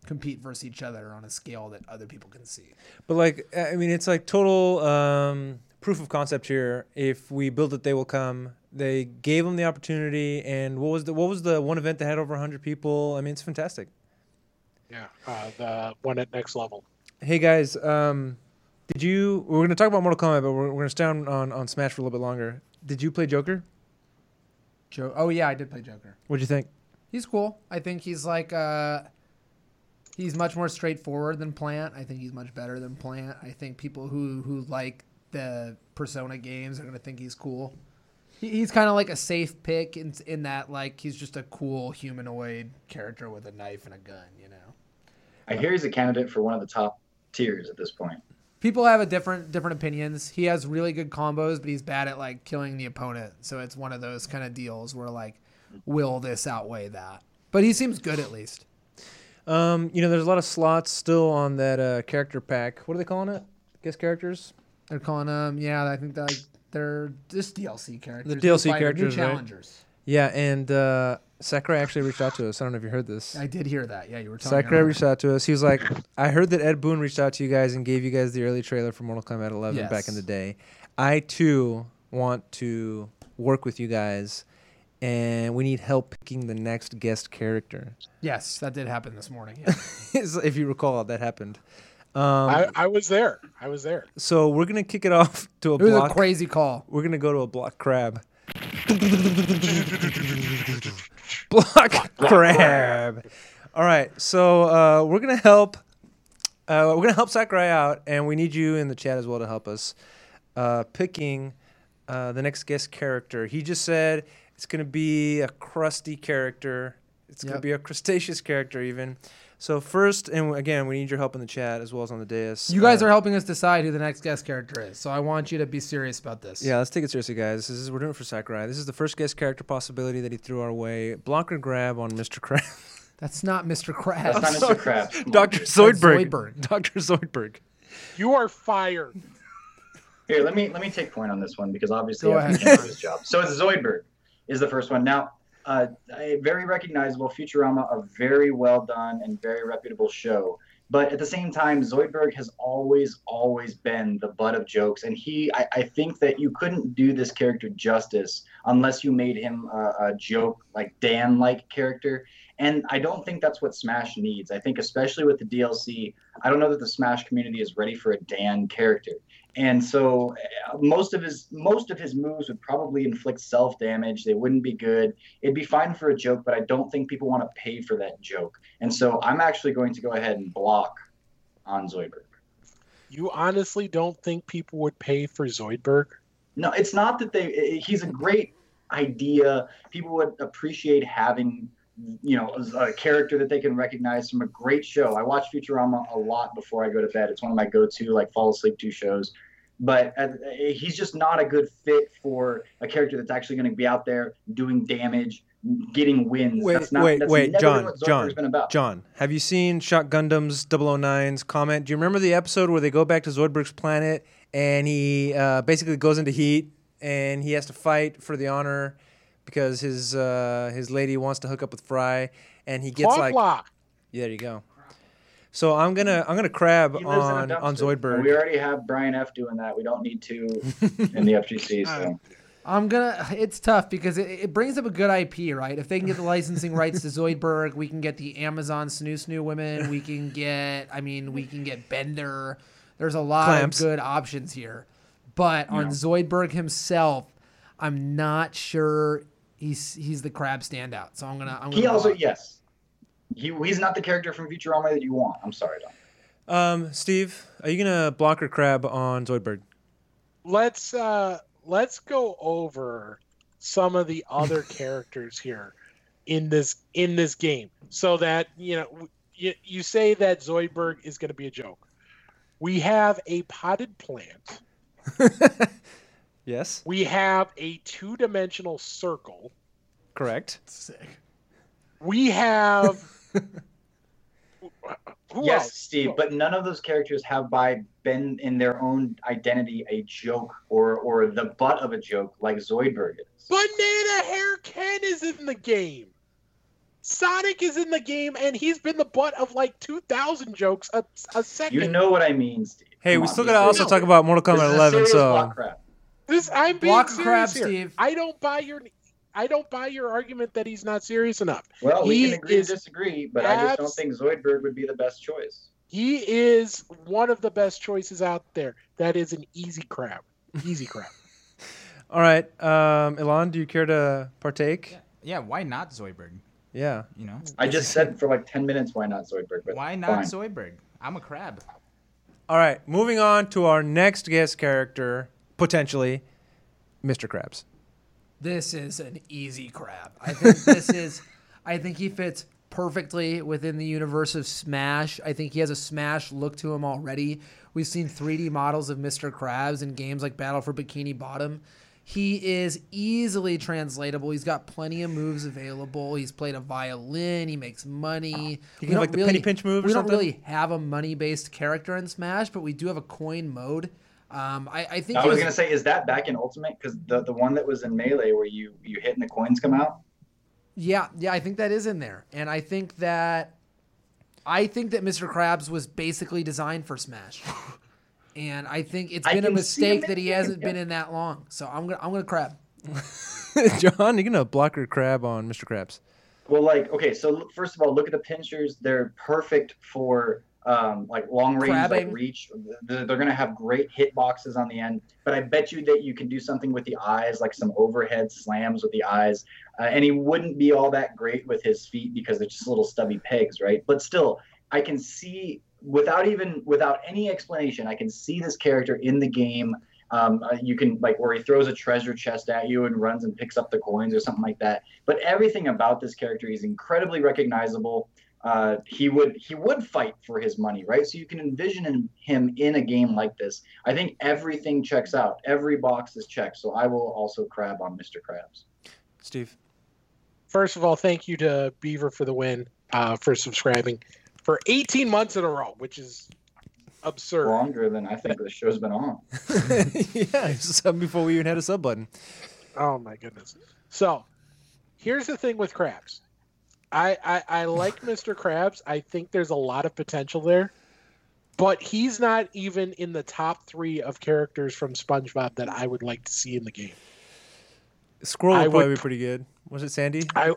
compete versus each other on a scale that other people can see. But like, I mean, it's like total um, proof of concept here. If we build it, they will come. They gave them the opportunity, and what was the what was the one event that had over 100 people? I mean, it's fantastic. Yeah, uh, the one at next level. Hey guys, um, did you? We're gonna talk about Mortal Kombat, but we're, we're gonna stay on, on on Smash for a little bit longer. Did you play Joker? Jo- oh yeah, I did play Joker. What'd you think? He's cool. I think he's like uh he's much more straightforward than Plant. I think he's much better than Plant. I think people who who like the Persona games are gonna think he's cool. He, he's kind of like a safe pick in in that like he's just a cool humanoid character with a knife and a gun. You know. I hear he's a candidate for one of the top tiers at this point. People have a different different opinions. He has really good combos, but he's bad at like killing the opponent. So it's one of those kind of deals where like, will this outweigh that? But he seems good at least. Um, you know, there's a lot of slots still on that uh, character pack. What are they calling it? Guest characters? They're calling them, yeah. I think they're like they're just DLC characters. The DLC fighter- new characters, right? challengers. Yeah, and uh, Sakurai actually reached out to us. I don't know if you heard this. I did hear that. Yeah, you were telling Sakurai me. reached out to us. He was like, I heard that Ed Boon reached out to you guys and gave you guys the early trailer for Mortal Kombat 11 back in the day. I too want to work with you guys, and we need help picking the next guest character. Yes, that did happen this morning. Yeah. if you recall, that happened. Um, I, I was there. I was there. so we're gonna kick it off to a block. it was block. a crazy call. we're gonna go to a block crab. Block crab. All right, so uh, we're gonna help. Uh, we're gonna help Sakurai out, and we need you in the chat as well to help us uh, picking uh, the next guest character. He just said it's gonna be a crusty character. It's gonna be a crustaceous character, even. So first, and again, we need your help in the chat as well as on the dais. You guys Uh, are helping us decide who the next guest character is, so I want you to be serious about this. Yeah, let's take it seriously, guys. This is we're doing it for Sakurai. This is the first guest character possibility that he threw our way. Blocker grab on Mr. Crab. That's not Mr. Krabs. That's Krabs. not. Mr. Krabs. Come. Dr. Zoidberg. Zoidberg. Dr. Zoidberg. You are fired. Here, let me let me take point on this one because obviously I can't do this job. So it's Zoidberg is the first one. Now, uh, a very recognizable Futurama, a very well done and very reputable show. But at the same time, Zoidberg has always, always been the butt of jokes, and he, I, I think that you couldn't do this character justice unless you made him a, a joke like Dan-like character. And I don't think that's what Smash needs. I think, especially with the DLC, I don't know that the Smash community is ready for a Dan character. And so uh, most of his most of his moves would probably inflict self damage. They wouldn't be good. It'd be fine for a joke, but I don't think people want to pay for that joke. And so I'm actually going to go ahead and block on Zoidberg. You honestly don't think people would pay for Zoidberg? No, it's not that they. He's a great idea. People would appreciate having, you know, a character that they can recognize from a great show. I watch Futurama a lot before I go to bed. It's one of my go-to like fall asleep to shows. But uh, he's just not a good fit for a character that's actually going to be out there doing damage, getting wins. Wait, that's not, wait, that's wait, John, John. John, have you seen Shot Gundam's 009's comment? Do you remember the episode where they go back to Zoidberg's planet and he uh, basically goes into heat and he has to fight for the honor because his uh, his lady wants to hook up with Fry and he gets Claw like block. yeah, there you go. So I'm gonna I'm gonna crab He lives in a on on Zoidberg. We already have Brian F doing that. We don't need to in the FGC. So. I'm gonna. It's tough because it, it brings up a good IP, right? If they can get the licensing rights to Zoidberg, we can get the Amazon Snu Snu women. We can get. I mean, we can get Bender. There's a lot Clamps. of good options here, but on Yeah. Zoidberg himself, I'm not sure he's he's the crab standout. So I'm gonna. I'm gonna He also block. yes, he he's not the character from Futurama that you want. I'm sorry, Don. Um, Steve, are you gonna block or crab on Zoidberg? let's uh let's go over some of the other characters here in this in this game so that you know you, you say that Zoidberg is going to be a joke. We have a potted plant. Yes, We have a two-dimensional circle. correct. Sick. We have who yes, else? Steve, but none of those characters have by been in their own identity a joke or or the butt of a joke like Zoidberg is. Banana Hair Ken is in the game. Sonic is in the game, and he's been the butt of like 2,000 jokes a, a second. You know what I mean, Steve. Hey, Come we on, still be gotta also talk about Mortal This Kombat is a 11. So block crap. This I'm being Block serious crab, here. Steve. I don't buy your I don't buy your argument that he's not serious enough. Well, we can agree is to disagree, but I just don't think Zoidberg would be the best choice. He is one of the best choices out there. That is an easy crab. Easy crab. all right, um, Elon, do you care to partake? Yeah, why not Zoidberg? Yeah. You know, I just said for like ten minutes why not Zoidberg, but why not fine. Zoidberg? I'm a crab. All right, moving on to our next guest character, potentially, Mr. Krabs. This is an easy crab. I think this is. I think he fits perfectly within the universe of Smash. I think he has a Smash look to him already. We've seen 3D models of Mr. Krabs in games like Battle for Bikini Bottom. He is easily translatable. He's got plenty of moves available. He's played a violin. He makes money. He We can don't like the penny pinch move or we don't really have a money-based character in Smash, but we do have a coin mode. Um, I, I think I he was gonna say, is that back in Ultimate? Because the the one that was in Melee where you you hit and the coins come out. Yeah, yeah, I think that is in there, and I think that I think that Mr. Krabs was basically designed for Smash, and I think it's been a can see him mistake that he hasn't yeah. been in that long. So I'm gonna I'm gonna crab. John, you're gonna block your crab on Mr. Krabs. Well, like okay, so first of all, look at the pinchers. They're perfect for um, like long range, like reach. They're, they're gonna have great hit boxes on the end. But I bet you that you can do something with the eyes, like some overhead slams with the eyes. Uh, and he wouldn't be all that great with his feet because they're just little stubby pegs, right? But still, I can see without even without any explanation, I can see this character in the game. Um, uh, you can like where he throws a treasure chest at you and runs and picks up the coins or something like that. But everything about this character is incredibly recognizable. Uh, he would he would fight for his money, right? So you can envision him, him in a game like this. I think everything checks out. Every box is checked. So I will also crab on Mr. Krabs. Steve. First of all, thank you to Beaver for the win, uh, for subscribing for 18 months in a row, which is absurd. Longer than I think the show's been on. yeah, before we even had a sub button. Oh my goodness. So here's the thing with crabs. I, I, I like Mr. Krabs. I think there's a lot of potential there. But he's not even in the top three of characters from SpongeBob that I would like to see in the game. Squirrel I would probably would- be pretty good. Was it Sandy? I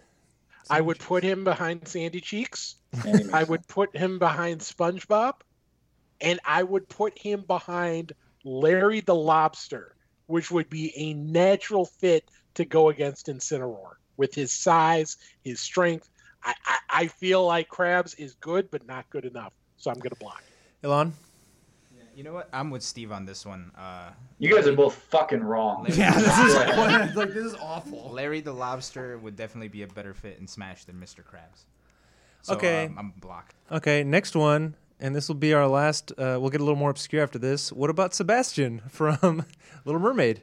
I would put him behind Sandy Cheeks. Sandy I would put him behind SpongeBob, and I would put him behind Larry the Lobster, which would be a natural fit to go against Incineroar with his size, his strength. I, I, I feel like Krabs is good, but not good enough, so I'm gonna block. Elon? You know what? I'm with Steve on this one. Uh, You guys are both fucking wrong. Yeah, this is like this is awful. Larry the Lobster would definitely be a better fit in Smash than Mr. Krabs. So, Okay. um, I'm blocked. Okay, next one, and this will be our last. Uh, we'll get a little more obscure after this. What about Sebastian from Little Mermaid?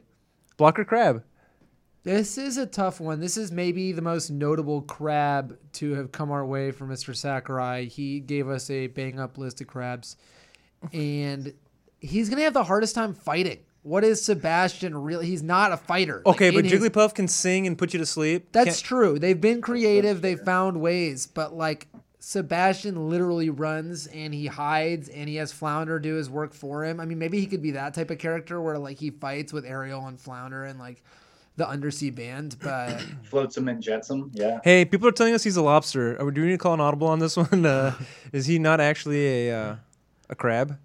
Blocker Crab. This is a tough one. This is maybe the most notable crab to have come our way from Mr. Sakurai. He gave us a bang up list of crabs, and he's gonna have the hardest time fighting. What is Sebastian really? He's not a fighter. Like, Okay, but in his- Jigglypuff can sing and put you to sleep. That's Can't- true. They've been creative. They've found ways, but like Sebastian literally runs and he hides and he has Flounder do his work for him. I mean, maybe he could be that type of character where like he fights with Ariel and Flounder and like the undersea band, but Floats them and jets them. Yeah. Hey, people are telling us he's a lobster. Are we, do we need to call an audible on this one? Uh, is he not actually a uh, a crab?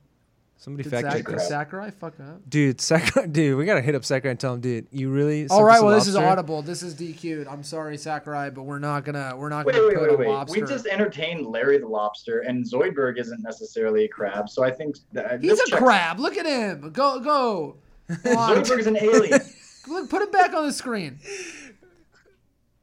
Somebody did fact Zach- check did this. Sakurai fuck up? Dude, Sakurai, dude, we gotta hit up Sakurai and tell him, dude, you really. All right, sent right, well this is audible. This is DQ'd. I'm sorry, Sakurai, but we're not gonna we're not Wait, gonna wait, put wait, a wait. lobster. We just entertained Larry the Lobster, and Zoidberg isn't necessarily a crab, so I think that, He's a checks- crab. Look at him. Go go. Zoidberg is an alien. Look, put it back on the screen.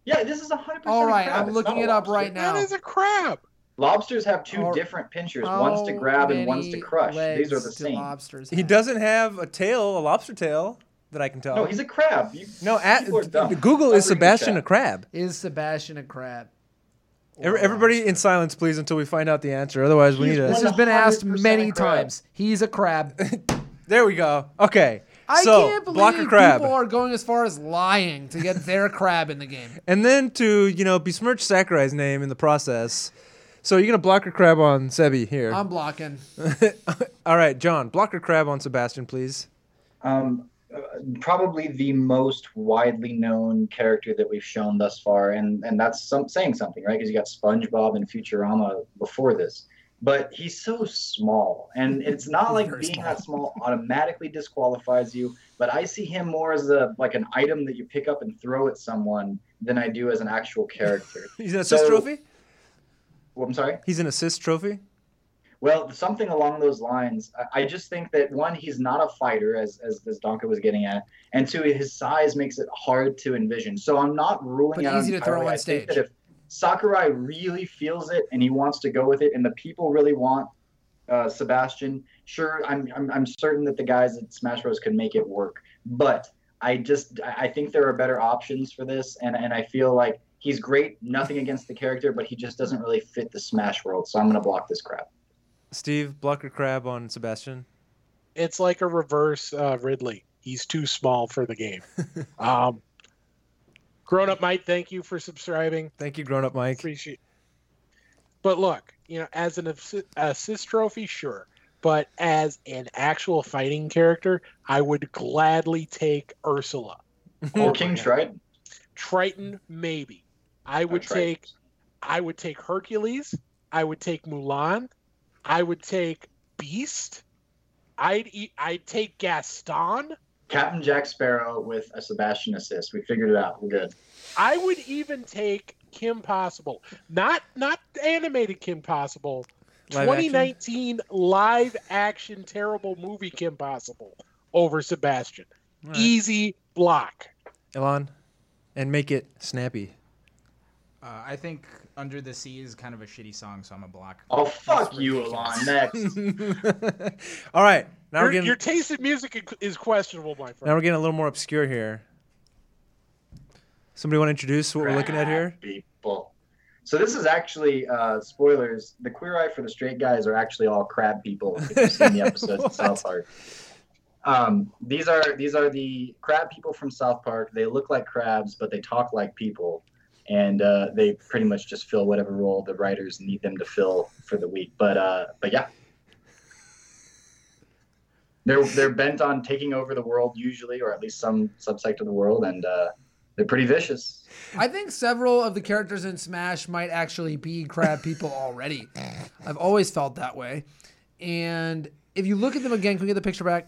Yeah, this is a hundred percent. All right, crab. I'm It's looking it up right now. That is a crab. Lobsters have two All- different pinchers, one's to grab and one's to crush. These are legs the do same. Lobsters He doesn't have a tail, a lobster tail, that I can tell. No, he's a crab. You, no. At, people are dumb. Google is Sebastian a crab. Is Sebastian a crab? Every, everybody in silence, please, until we find out the answer. Otherwise, we He's need This to. one- has been asked many times. He's a crab. There we go. Okay. I so, can't believe blocker crab. people are going as far as lying to get their crab in the game. And then to, you know, besmirch Sakurai's name in the process. So you're going to block blocker crab on Sebi here. I'm blocking. All right, John, block blocker crab on Sebastian, please. um, uh, probably the most widely known character that we've shown thus far, and and that's some, saying something, right? Because you got SpongeBob and Futurama before this, but he's so small, and it's not like being small. that small automatically disqualifies you. But I see him more as a like an item that you pick up and throw at someone than I do as an actual character. He's an assist So- trophy? well, I'm sorry. He's an assist trophy? Well, something along those lines. I- I just think that one, he's not a fighter, as as this Donka was getting at, and two, his size makes it hard to envision. So I'm not ruling But out easy to throw on I stage. If Sakurai really feels it and he wants to go with it, and the people really want uh, Sebastian, sure, I'm, I'm I'm certain that the guys at Smash Bros can make it work. But I just I I think there are better options for this, and and I feel like he's great. Nothing against the character, but he just doesn't really fit the Smash world. So I'm gonna block this crap. Steve, block blocker crab on Sebastian. It's like a reverse uh, Ridley. He's too small for the game. um, grown up Mike, thank you for subscribing. Thank you, grown up Mike. Appreciate. But look, you know, as an assist trophy, sure. But as an actual fighting character, I would gladly take Ursula. Or King. Triton. Triton, maybe. I would Or take I would take Hercules. I would take Mulan. I would take Beast. I'd eat, I'd take Gaston. Captain Jack Sparrow with a Sebastian assist. We figured it out. We're good. I would even take Kim Possible. Not not animated Kim Possible. Live action? 2019 live action terrible movie Kim Possible over Sebastian. All right. Easy block. Elon, and make it snappy. Uh, I think Under the Sea is kind of a shitty song, so I'm a block. Oh fuck you, Elon. Next. All right, now we're Your, getting your taste in music is questionable, my now we're getting a little more obscure here. Somebody want to introduce what we're looking at here? People. So this is actually uh, spoilers. The queer eye for the straight guys are actually all crab people. If you've seen the episodes of South Park. Um, these are these are the crab people from South Park. They look like crabs, but they talk like people, and uh, they pretty much just fill whatever role the writers need them to fill for the week. But uh, but yeah, they're they're bent on taking over the world usually, or at least some subsect of the world, and uh, they're pretty vicious. I think several of the characters in Smash might actually be crab people already. I've always felt that way. And if you look at them again, can we get the picture back?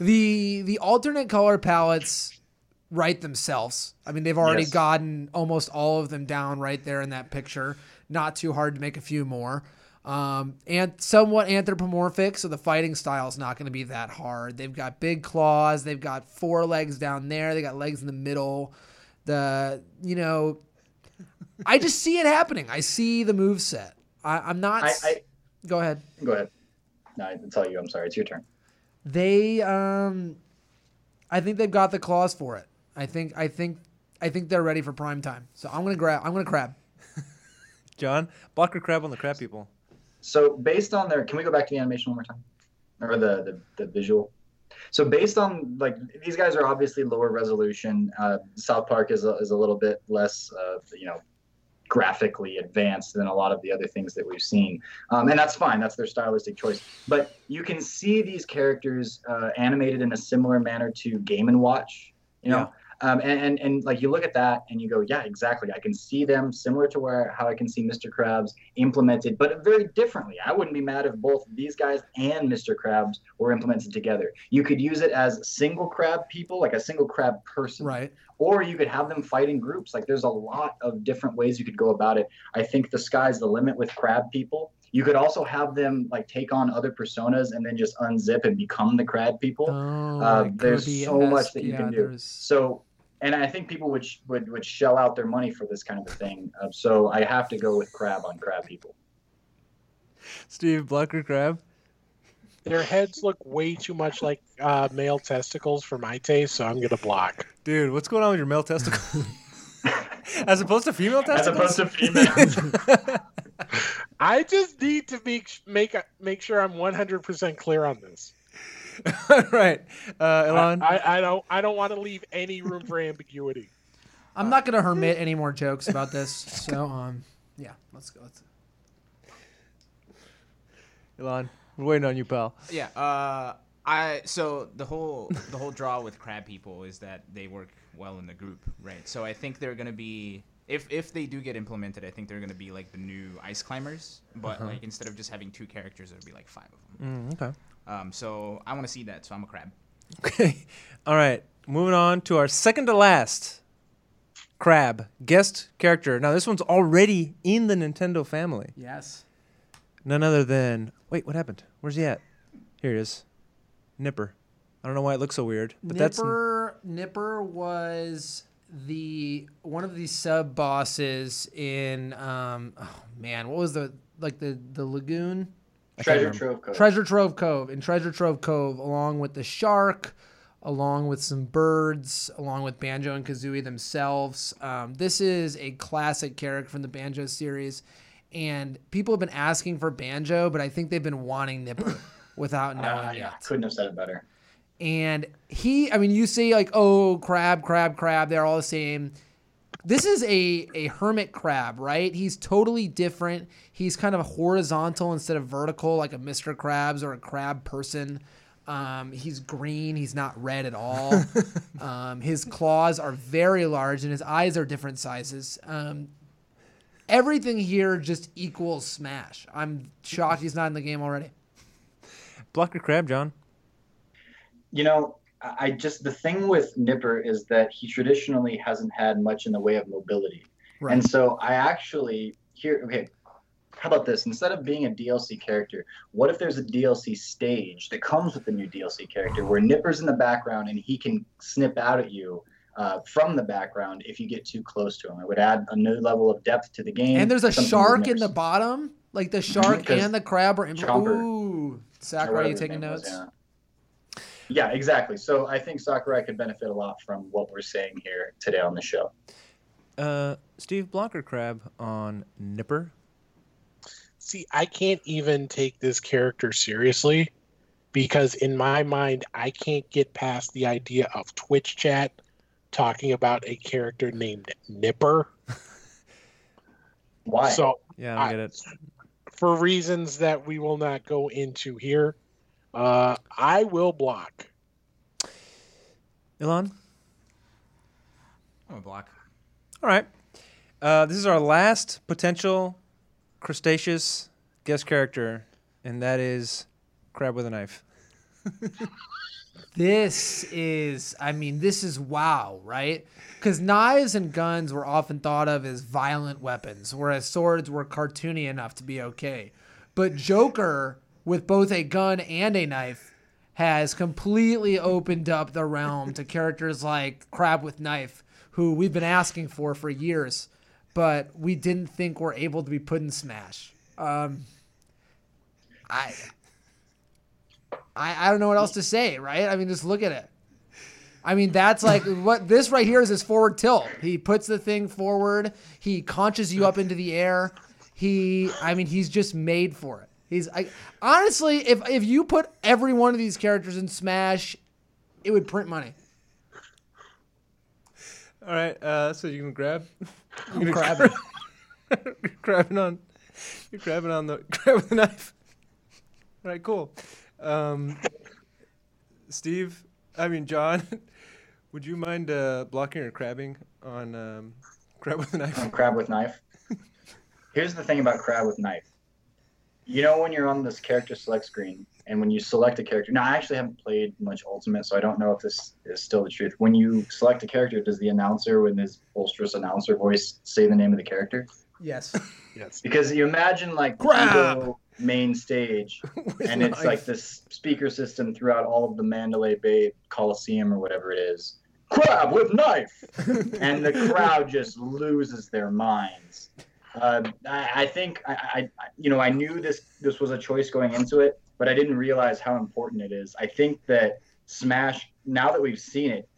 The the alternate color palettes write themselves. I mean, they've already Yes. gotten almost all of them down right there in that picture. Not too hard to make a few more. Um, and somewhat anthropomorphic, so the fighting style is not going to be that hard. They've got big claws. They've got four legs down there. They got legs in the middle. The you know, I just see it happening. I see the move set. I, I'm not. I, I go ahead. go ahead. No, it's all you. I'm sorry. It's your turn. They, um, I think they've got the claws for it. I think. I think. I think they're ready for prime time. So I'm gonna grab. I'm gonna crab. John, blocker crab on the crab people. So based on their, can we go back to the animation one more time, or the the, the visual? So based on like these guys are obviously lower resolution. Uh, South Park is a, is a little bit less, uh, you know, graphically advanced than a lot of the other things that we've seen, um, and that's fine. That's their stylistic choice. But you can see these characters uh, animated in a similar manner to Game and Watch. You know, um, and, and and like you look at that and you go, yeah, exactly. I can see them similar to where how I can see Mr. Krabs implemented, but very differently. I wouldn't be mad if both these guys and Mr. Krabs were implemented together. You could use it as single crab people, like a single crab person, Right. or you could have them fight in groups. Like there's a lot of different ways you could go about it. I think the sky's the limit with crab people. You could also have them like take on other personas and then just unzip and become the crab people. Oh, Uh, there's so much that you yeah, can do. there's- So, and I think people would would would shell out their money for this kind of a thing. Uh, so I have to go with crab on crab people. Steve Blocker Crab. Their heads look way too much like uh, male testicles for my taste, so I'm gonna block. Dude, what's going on with your male testicles? As opposed to female testicles. As opposed to females. I just need to make make make sure I'm 100% clear on this. right. Uh, Elon? I, I don't I don't want to leave any room for ambiguity. I'm not gonna hermit any more jokes about this. So um, yeah, let's go. Let's, Elon, we're waiting on you, pal. Yeah. Uh, I so the whole the whole draw with crab people is that they work well in the group, right? So I think they're gonna be if if they do get implemented, I think they're gonna be like the new ice climbers, but Uh-huh. like instead of just having two characters, it'll be like five of them. Mm, okay. Um, so I want to see that. So I'm a crab. Okay. All right. Moving on to our second to last crab guest character. Now, this one's already in the Nintendo family. yes. None other than. Wait, what happened? Where's he at? Here he is. Nipper. I don't know why it looks so weird, but that's. Nipper Nipper was the one of the sub bosses in um oh man what was the like the the lagoon Treasure. Trove Cove. Treasure Trove Cove. In Treasure Trove Cove along with the shark along with some birds along with Banjo and Kazooie themselves. Um, this is a classic character from the Banjo series. And people have been asking for Banjo but I think they've been wanting Nipper without knowing Uh, yeah, couldn't have said it better. and he i mean you say like oh crab crab crab. They're all the same this is a a hermit crab right? He's totally different. He's kind of horizontal instead of vertical like a mr krabs or a crab person. Um, he's green. He's not red at all. Um, his claws are very large and his eyes are different sizes. Um, everything here just equals smash. I'm shocked he's not in the game already. Blocker Crab, John. You know, I just the thing with Nipper is that he traditionally hasn't had much in the way of mobility, right and so I actually here. Okay, how about this? Instead of being a DLC character, what if there's a DLC stage that comes with the new DLC character where Nipper's in the background and he can snip out at you uh, from the background if you get too close to him? It would add a new level of depth to the game. And there's a shark in the bottom, like the shark and the crab are in. Chomper. Ooh, Sakurai, whatever you taking name was, notes? yeah. Yeah, exactly. So I think Sakurai could benefit a lot from what we're saying here today on the show. Uh, Steve Blocker Crab on Nipper. See, I can't even take this character seriously because in my mind, I can't get past the idea of Twitch chat talking about a character named Nipper. Why? So, Yeah, I don't I- get it. for reasons that we will not go into here, uh, I will block. Elon? I'm a block. All right. Uh, this is our last potential crustaceous guest character, and that is Crab with a Knife. This is, I mean, this is wow, right? Because knives and guns were often thought of as violent weapons, whereas swords were cartoony enough to be okay. But Joker, with both a gun and a knife, has completely opened up the realm to characters like Crab with Knife, who we've been asking for for years, but we didn't think were able to be put in Smash. Um, I, I, I don't know what else to say, right? I mean, just look at it. I mean, that's like what this right here is his forward tilt. He puts the thing forward. He conches you up into the air. He, I mean, he's just made for it. He's, I, honestly, if if you put every one of these characters in Smash, it would print money. All right. Uh, so you can grab. I'm grabbing. You're grabbing on. You're grabbing on the grab with the knife. All right. Cool. Um, Steve. I mean John. Would you mind uh, blocking or crabbing on um, crab with a knife? on crab with knife. Here's the thing about crab with knife. You know when you're on this character select screen and when you select a character. Now I actually haven't played much Ultimate, so I don't know if this is still the truth. When you select a character, does the announcer with his bolsterous announcer voice say the name of the character? Yes. Yes. Because you imagine like the Crab! Main stage and it's knife. like this speaker system throughout all of the Mandalay Bay Coliseum or whatever it is. Crab with knife, and the crowd just loses their minds. Uh, I, I think I, I, I- you know, I knew this this was a choice going into it, but I didn't realize how important it is. I think that Smash, now that we've seen it,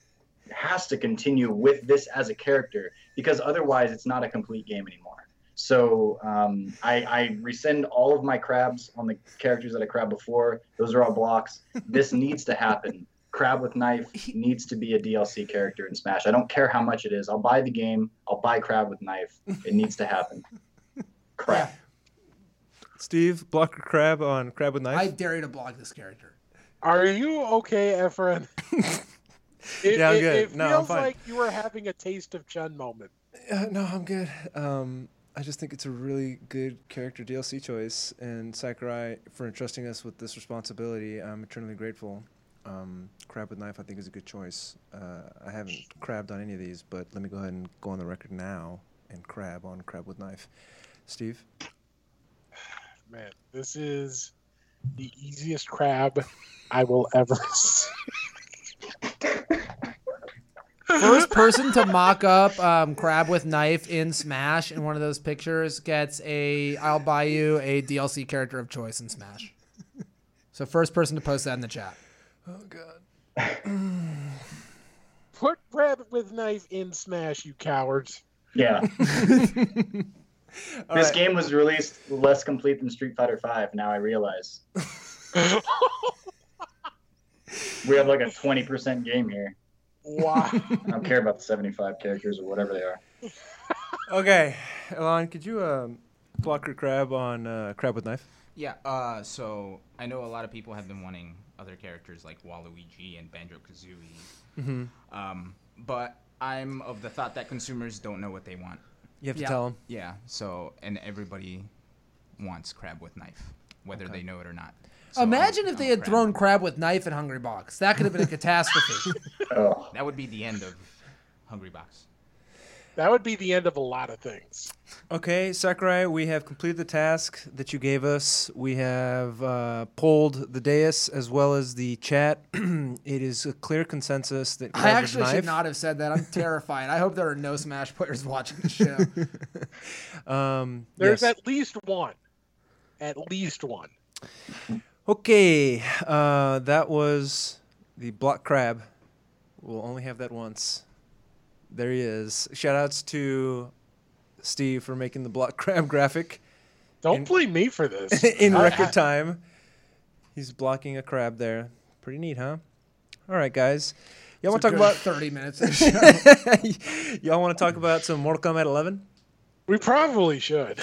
has to continue with this as a character because otherwise it's not a complete game anymore. So um, I, I rescind all of my crabs on the characters that I crabbed before. Those are all blocks. This needs to happen. Crab with knife needs to be a DLC character in Smash. I don't care how much it is. I'll buy the game. I'll buy crab with knife. It needs to happen. Crab. Steve, block or crab on crab with knife? I dare you to block this character. Are you okay, Efren? It, Yeah, I'm it- good. It No, I'm feels fine. like you were having a taste of Chun moment. Uh, no, I'm good. Um, I just think it's a really good character DLC choice, and Sakurai for entrusting us with this responsibility. I'm eternally grateful. Um, crab with knife, I think, is a good choice. Uh, I haven't crabbed on any of these, but let me go ahead and go on the record now and crab on crab with knife. Steve, Man, this is the easiest crab I will ever see. First person to mock up um, crab with knife in Smash in one of those pictures gets a. I'll buy you a DLC character of choice in Smash. So first person to post that in the chat. Oh god, Put rabbit with knife in Smash, you cowards. Yeah. This right. game was released less complete than Street Fighter V. Now I realize we have like a 20% game here. wow. I don't care about the 75 characters or whatever they are. Okay, Elon, could you um, block or crab on uh, crab with knife? Yeah, uh, so I know a lot of people have been wanting other characters like Waluigi and Banjo Kazooie. Mm-hmm. Um, but I'm of the thought that consumers don't know what they want. You have to Yeah. tell him. Yeah, so, and everybody wants crab with knife, whether Okay. they know it or not. So Imagine I'm- if they I'm had crab. thrown crab with knife at Hungrybox. That could have been a catastrophe. Oh, That would be the end of Hungrybox. That would be the end of a lot of things. Okay, Sakurai, we have completed the task that you gave us. We have uh, polled the dais as well as the chat. it is a clear consensus that I crab with actually should not have said that. I'm terrified. I hope there are no Smash players watching the show. Um, There's yes. at least one. At least one. Okay, uh, that was the block crab. We'll only have that once. There he is. Shout outs to Steve for making the block crab graphic Don't In- blame me for this. in I- record I- time. He's blocking a crab there. Pretty neat, huh? All right, guys. Y'all want to talk about 30 minutes of show. Y'all want to talk about some Mortal Kombat 11? We probably should.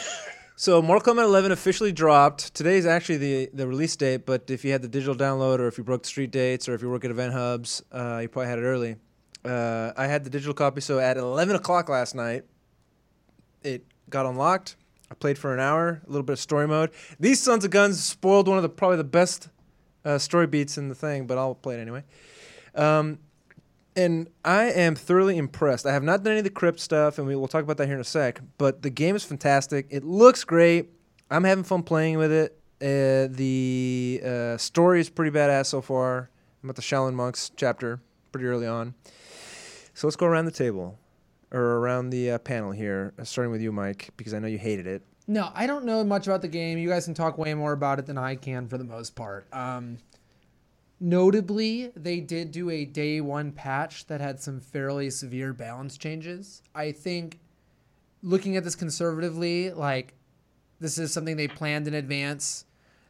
So Mortal Kombat 11 officially dropped. Today is actually the the release date, but if you had the digital download, or if you broke the street dates, or if you work at EventHubs, uh, you probably had it early. Uh, I had the digital copy, so at 11 o'clock last night, it got unlocked. I played for an hour, a little bit of story mode. These sons of guns spoiled one of the probably the best uh, story beats in the thing, but I'll play it anyway. Um, and I am thoroughly impressed. I have not done any of the crypt stuff, and we will talk about that here in a sec. But the game is fantastic. It looks great. I'm having fun playing with it. Uh, the uh, story is pretty badass so far. I'm at the Shaolin Monks chapter pretty early on. So let's go around the table, or around the uh, panel here, uh, starting with you, Mike, because I know you hated it. No, I don't know much about the game. You guys can talk way more about it than I can for the most part. Um, notably, they did do a day one patch that had some fairly severe balance changes. I think looking at this conservatively, like this is something they planned in advance.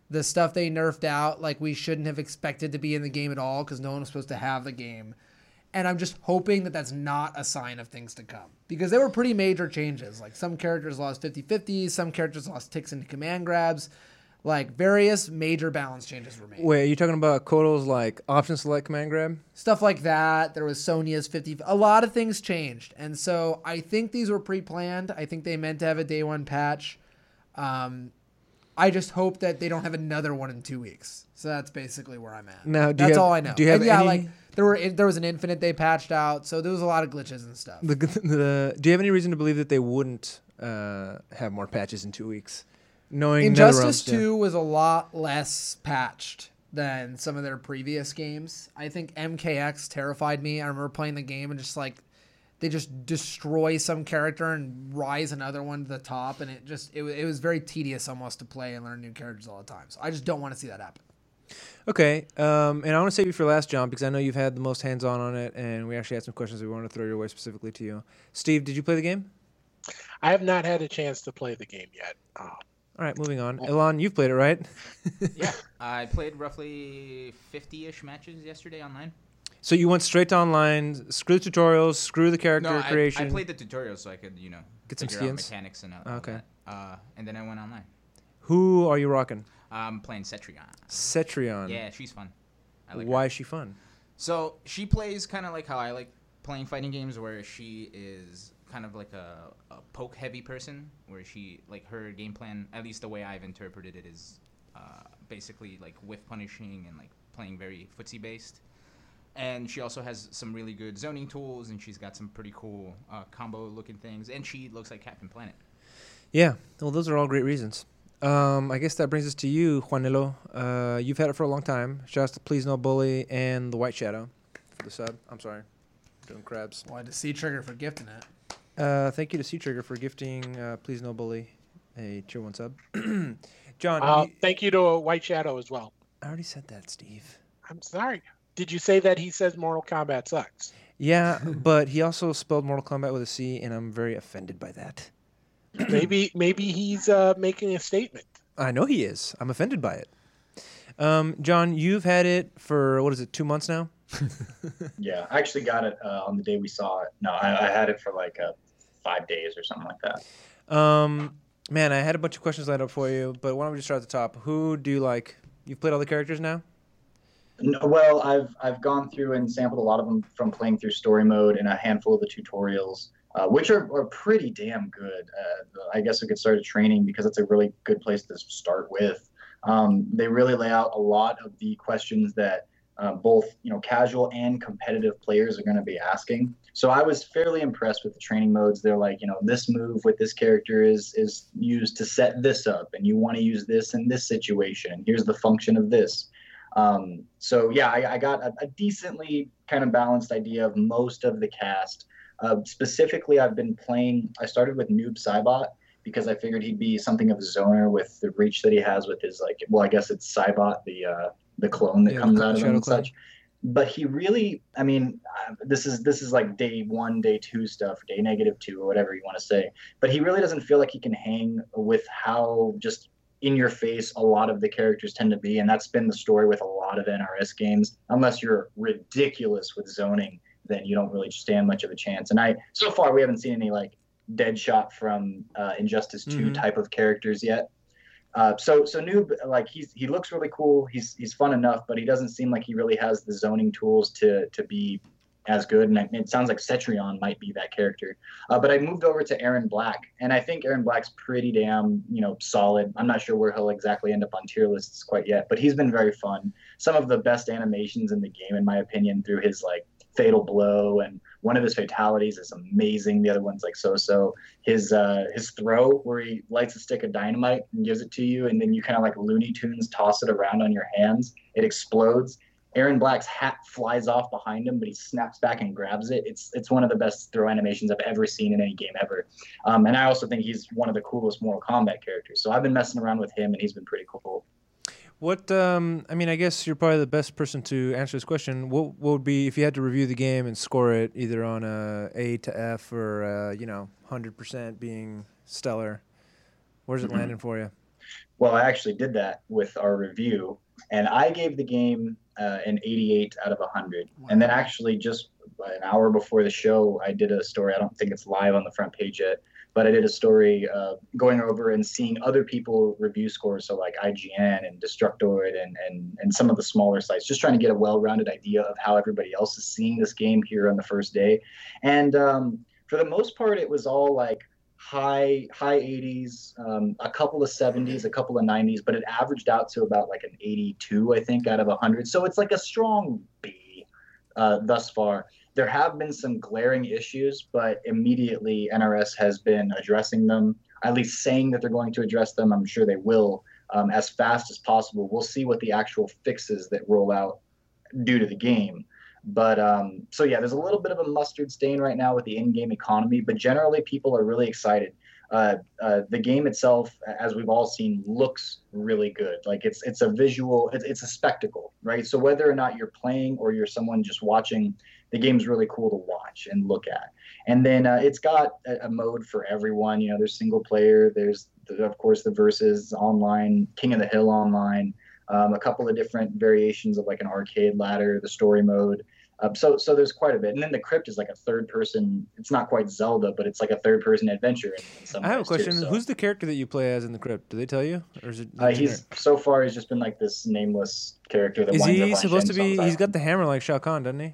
The stuff they nerfed out, like we shouldn't have expected to be in the game at all because no one was supposed to have the game. And I'm just hoping that that's not a sign of things to come because there were pretty major changes. Like some characters lost 50 50, some characters lost ticks into command grabs. like various major balance changes were made. Wait, are you talking about Kotal's like option select command grab? Stuff like that. There was Sonya's 50. A lot of things changed. And so I think these were pre planned. I think they meant to have a day one patch. Um, I just hope that they don't have another one in two weeks. So that's basically where I'm at. You that's have- all I know. do you have And yeah, any- like there were there was an infinite they patched out, so there was a lot of glitches and stuff. The, the do you have any reason to believe that they wouldn't uh, have more patches in two weeks? Knowing Injustice. 2 was a lot less patched than some of their previous games. I think MKX terrified me. I remember playing the game and just like they just destroy some character and rise another one to the top and it just it, it was very tedious almost to play and learn new characters all the time. So I just don't want to see that happen. Okay, um, and I want to save you for last, John, because I know you've had the most hands-on on it, and we actually had some questions we wanted to throw your way specifically to you. Steve, did you play the game? I have not had a chance to play the game yet. Uh, All right, moving on. Elon, you've played it, right? yeah, I played roughly 50-ish matches yesterday online. So you went straight to online, screw the tutorials, screw the character No, I, creation. I played the tutorials so I could, you know, Get some skins? mechanics and all Okay. that. Uh, and then I went online. Who are you rocking? I'm playing Cetrion. Cetrion. Yeah, she's fun. I like her. Why is she fun? So she plays kind of like how I like playing fighting games, where she is kind of like a, a poke heavy person, where she like her game plan, at least the way I've interpreted it, is uh, basically like whiff punishing and like playing very footsie based. And she also has some really good zoning tools, and she's got some pretty cool uh, combo looking things, and she looks like Captain Planet. Yeah, well, those are all great reasons. Um, I guess that brings us to you, Juanelo. Uh, you've had it for a long time. Shouts to Please No Bully and the White Shadow for the sub. I'm sorry, doing crabs. Wanted to see Trigger for gifting it. Uh, thank you to Sea Trigger for gifting uh, Please No Bully a tier one sub. John, uh, you- thank you to uh, White Shadow as well. I already said that, Steve. I'm sorry. Did you say that he says Mortal Kombat sucks? Yeah, but he also spelled Mortal Kombat with a C, and I'm very offended by that. maybe maybe he's uh, making a statement. I know he is. I'm offended by it. Um, John, you've had it for what is it, two months now? Yeah, I actually got it uh, on the day we saw it. No, I, I had it for like uh, five days or something like that. Um, man, I had a bunch of questions lined up for you, but why don't we just start at the top? Who do you like? You've played all the characters now. No, well, I've I've gone through and sampled a lot of them from playing through story mode and a handful of the tutorials, uh, which are, are pretty damn good. Uh, I guess we could start a training because it's a really good place to start with. Um, they really lay out a lot of the questions that uh, both you know casual and competitive players are going to be asking. So I was fairly impressed with the training modes. They're like, you know, this move with this character is is used to set this up, and you want to use this in this situation. Here's the function of this. Um, so yeah, I, I got a, a decently kind of balanced idea of most of the cast. Uh, specifically, I've been playing. I started with Noob Saibot because I figured he'd be something of a zoner with the reach that he has with his like. Well, I guess it's Saibot, the uh, the clone that Yeah, comes out of him and clone. such. But he really, I mean, uh, this is this is like day one, day two stuff, day negative two, or whatever you want to say. But he really doesn't feel like he can hang with how just in your face a lot of the characters tend to be and that's been the story with a lot of nrs games unless you're ridiculous with zoning then you don't really stand much of a chance and i so far we haven't seen any like Deadshot from uh, injustice 2 Mhm. type of characters yet uh, so so noob like he's he looks really cool he's he's fun enough but he doesn't seem like he really has the zoning tools to to be as good and it sounds like cetrion might be that character uh, but I moved over to Erron Black, and I think Erron Black's pretty damn, you know, solid. I'm not sure where he'll exactly end up on tier lists quite yet, but he's been very fun. Some of the best animations in the game, in my opinion, through his like fatal blow, and one of his fatalities is amazing. The other one's like so-so. His uh, his throw, where he lights a stick of dynamite and gives it to you, and then you kind of like Looney Tunes toss it around on your hands. It explodes. Erron Black's hat flies off behind him, but he snaps back and grabs it. It's it's one of the best throw animations I've ever seen in any game ever. Um, and I also think he's one of the coolest Mortal Kombat characters. So I've been messing around with him, and he's been pretty cool. What um, I mean, I guess you're probably the best person to answer this question. What, what would be if you had to review the game and score it either on a A to F or uh, you know, hundred percent being stellar? Where's it Mhm. landing for you? Well, I actually did that with our review, and I gave the game uh, an 88 out of 100. And then actually, just an hour before the show, I did a story. I don't think it's live on the front page yet, but I did a story uh, going over and seeing other people review scores, so like IGN and Destructoid and and and some of the smaller sites, just trying to get a well-rounded idea of how everybody else is seeing this game here on the first day. And um, for the most part, it was all like high high 80s, um, a couple of 70s, a couple of 90s, but it averaged out to about like an 82, I think, out of 100. So it's like a strong B uh, thus far. There have been some glaring issues, but immediately NRS has been addressing them, at least saying that they're going to address them. I'm sure they will um, as fast as possible. We'll see what the actual fixes that roll out do to the game. But um, so yeah, there's a little bit of a mustard stain right now with the in-game economy, but generally people are really excited. Uh, uh, the game itself, as we've all seen, looks really good. Like it's it's a visual, it's, it's a spectacle, right? So whether or not you're playing or you're someone just watching, the game's really cool to watch and look at. And then uh, it's got a, a, mode for everyone. You know, there's single player, there's the, of course the versus online, King of the Hill online um, a couple of different variations of like an arcade ladder, the story mode. Uh, so so there's quite a bit, and then the crypt is like a third person. It's not quite Zelda, but it's like a third person adventure. In, in some I have a question. Too, so. Who's the character that you play as in the crypt? Do they tell you, or is it? Uh, he's so far he's just been like this nameless character that. Is he supposed to be? He's got the hammer like Shao Kahn, doesn't he?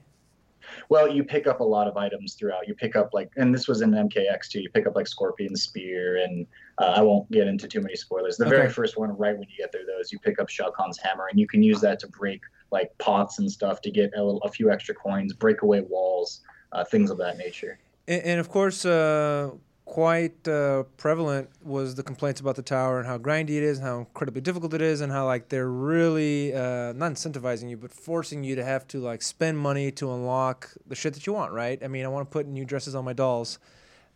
Well, you pick up a lot of items throughout. You pick up like, and this was in MKX too. You pick up like Scorpion Spear, and uh, I won't get into too many spoilers. The okay. very first one, right when you get there, though, is you pick up Shao Kahn's hammer, and you can use that to break like pots and stuff to get a, little, a few extra coins, break away walls, uh, things of that nature. And, and of course, uh, quite uh, prevalent was the complaints about the tower and how grindy it is and how incredibly difficult it is and how like they're really uh, not incentivizing you but forcing you to have to like spend money to unlock the shit that you want right? I mean i want to put new dresses on my dolls.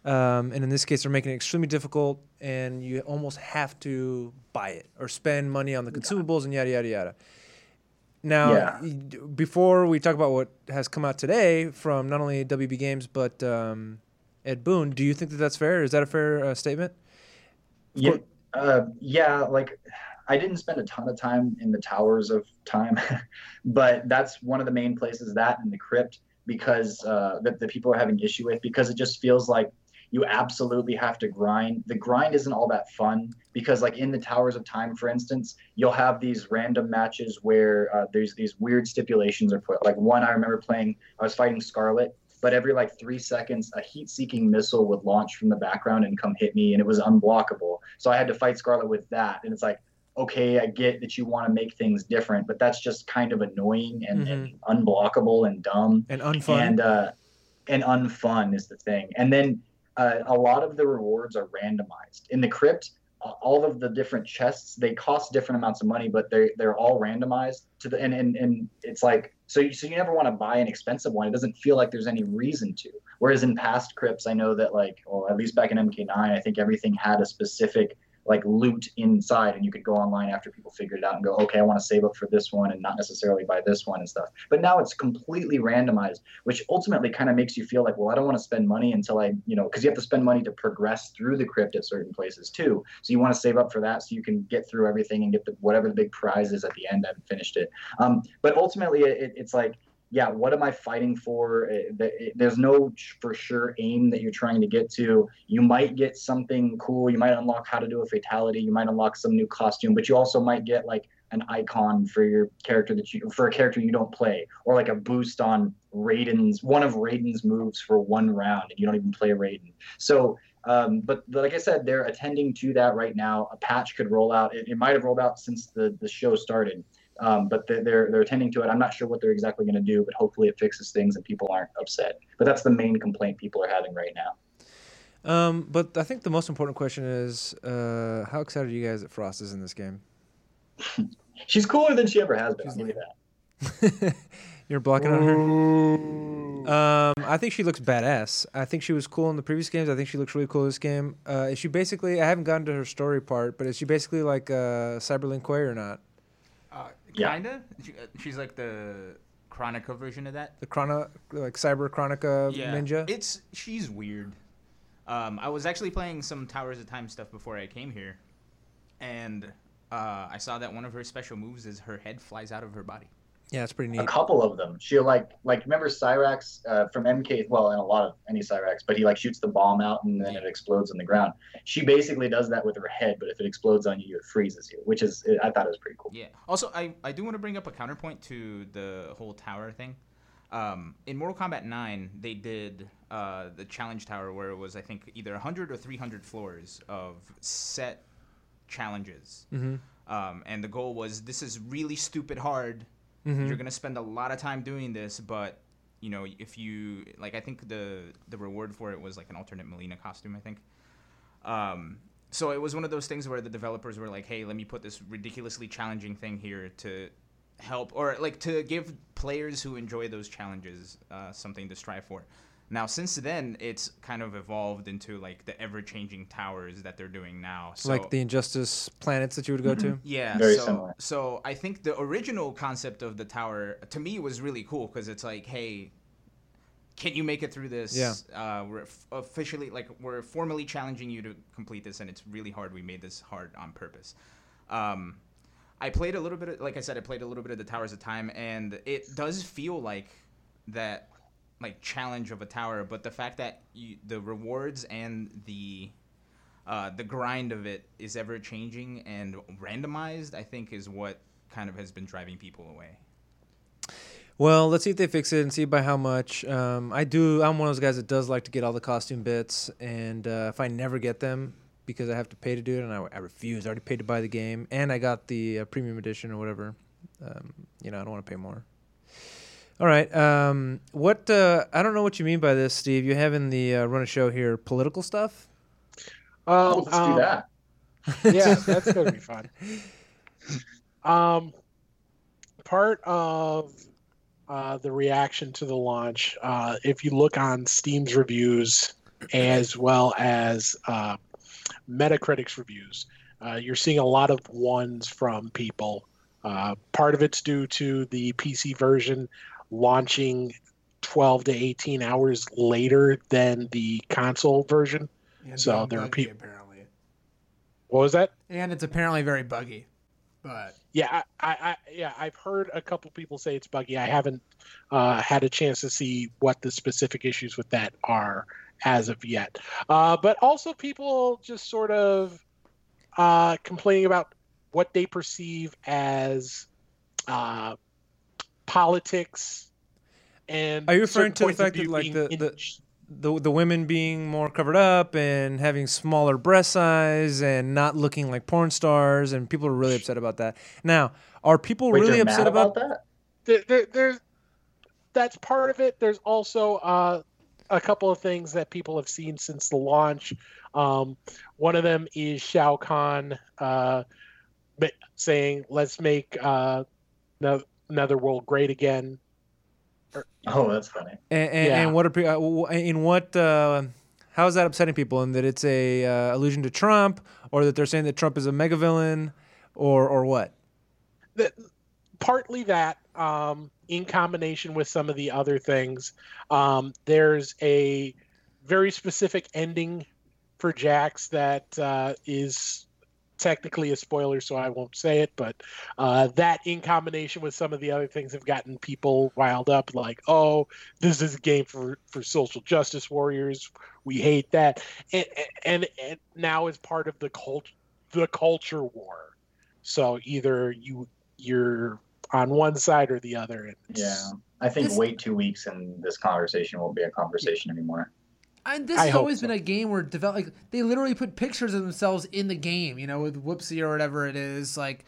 Um, and in this case they're making it extremely difficult and you almost have to buy it or spend money on the consumables and yada yada yada. Now, yeah. before we talk about what has come out today from not only WB Games but um, Ed Boon. Do you think that that's fair? Is that a fair uh, statement? Yeah, uh, yeah. Like, I didn't spend a ton of time in the towers of time, but that's one of the main places that in the crypt because uh, that the people are having issue with because it just feels like you absolutely have to grind. The grind isn't all that fun because, like in the Towers of Time, for instance, you'll have these random matches where uh, there's these weird stipulations are put. Like one, I remember playing, I was fighting Skarlet, but every like three seconds, a heat-seeking missile would launch from the background and come hit me, and it was unblockable. So I had to fight Skarlet with that, and it's like, okay, I get that you want to make things different, but that's just kind of annoying and, mm-hmm. and unblockable and dumb and unfun. And uh, and unfun is the thing. And then uh, a lot of the rewards are randomized in the crypt all of the different chests they cost different amounts of money but they they're all randomized to the and and, and it's like so you, so you never want to buy an expensive one. It doesn't feel like there's any reason to. Whereas in past crypts i know that like well at least back in mk9 i think everything had a specific like loot inside and you could go online after people figured it out and go okay i want to save up for this one and not necessarily buy this one and stuff. But now it's completely randomized which ultimately kind of makes you feel like well i don't want to spend money until i you know because you have to spend money to progress through the crypt at certain places too. So you want to save up for that so you can get through everything and get the whatever the big prize is at the end i haven't finished it. Um, but ultimately it, it's like yeah, what am I fighting for? There's no for sure aim that you're trying to get to. You might get something cool. You might unlock how to do a fatality. You might unlock some new costume, but you also might get like an icon for your character that you for a character you don't play, or like a boost on Raiden's one of Raiden's moves for one round, and you don't even play Raiden. So um, but, but, like I said, they're attending to that right now. A patch could roll out. It, it might have rolled out since the, the show started. Um, but they're, they're attending to it. I'm not sure what they're exactly going to do, but hopefully it fixes things and people aren't upset. But that's the main complaint people are having right now. Um, but I think the most important question is uh, how excited are you guys that Frost is in this game? She's cooler than she ever has been. I'll you that. You're blocking on her. Um, I think she looks badass. I think she was cool in the previous games. I think she looks really cool in this game. Uh, is she basically? I haven't gotten to her story part, but is she basically like uh, Cyber Lin Kuei or not? Kinda. Uh, she's like the Kronika version of that. The Chrono, like Cyber Kronika yeah. ninja. It's she's weird. Um, I was actually playing some Towers of Time stuff before I came here, and uh, I saw that one of her special moves is her head flies out of her body. Yeah, it's pretty neat. A couple of them. She'll like like remember Cyrax uh, from MK. Well, and a lot of any Cyrax, but he like shoots the bomb out and then it explodes on the ground. She basically does that with her head, but if it explodes on you, it freezes you, which is I thought it was pretty cool. Yeah. Also, I, I do want to bring up a counterpoint to the whole tower thing. Um, in Mortal Kombat 9, they did uh, the challenge tower where it was, I think, either 100 or 300 floors of set challenges. Mm-hmm. Um, and the goal was this is really stupid hard. Mm-hmm. You're to spend a lot of time doing this, but. You know, if you like, I think the the reward for it was like an alternate Mileena costume. I think. Um, so it was one of those things where the developers were like, "Hey, let me put this ridiculously challenging thing here to help, or like to give players who enjoy those challenges uh, something to strive for." Now, since then, it's kind of evolved into like the ever-changing towers that they're doing now. So, like the Injustice planets that you would go to. yeah, Very so, similar. So I think the original concept of the tower to me was really cool because it's like, hey, can you make it through this? Yeah. Uh, we're f- officially like we're formally challenging you to complete this, and it's really hard. We made this hard on purpose. Um, I played a little bit, of, like I said, I played a little bit of the Towers of Time, and it does feel like that, like challenge of a tower. But the fact that you, the rewards and the uh, the grind of it is ever changing and randomized, I think, is what kind of has been driving people away. Well, let's see if they fix it and see by how much. Um, I do. I'm one of those guys that does like to get all the costume bits, and uh, if I never get them because I have to pay to do it, and I, I refuse. I already paid to buy the game, and I got the uh, premium edition or whatever. Um, you know, I don't want to pay more. All right. Um, what? Uh, I don't know what you mean by this, Steve. You have in the uh, run a show here political stuff. Oh, Um, let's um, do that. yeah, that's gonna be fun. Um, part of uh, the reaction to the launch, uh, if you look on Steam's reviews as well as uh, Metacritic's reviews, uh, you're seeing a lot of ones from people. Uh, part of it's due to the PC version launching 12 to 18 hours later than the console version. And So there are people. apparently, What was that? and it's apparently very buggy. But Yeah, I, I, I yeah, I've heard a couple people say it's buggy. I haven't uh, had a chance to see what the specific issues with that are as of yet. Uh, but also, people just sort of uh, complaining about what they perceive as uh, politics. And Are you referring to the fact that, like, the- the- the the women being more covered up and having smaller breast size and not looking like porn stars and people are really upset about that. Now, are people Wait, really upset about, about that? there, there, there's that's part of it. There's also uh, a couple of things that people have seen since the launch. Um, one of them is Shao Kahn uh, saying, "Let's make uh, no- Netherworld great again." Oh, that's funny. and, and, Yeah. and what are pe- uh, in what uh, how is that upsetting people and that it's a uh, allusion to Trump or that they're saying that Trump is a mega villain or or what? that partly that um, in combination with some of the other things um, there's a very specific ending for jax that uh, is technically a spoiler so i won't say it but uh, that in combination with some of the other things have gotten people riled up like oh this is a game for for social justice warriors we hate that and and, and now is part of the cult the culture war so either you you're on one side or the other. And Yeah. I think This- wait two weeks and this conversation won't be a conversation anymore. And this I has always so. been a game where develop like they literally put pictures of themselves in the game, you know, with Whoopsie or whatever it is. Like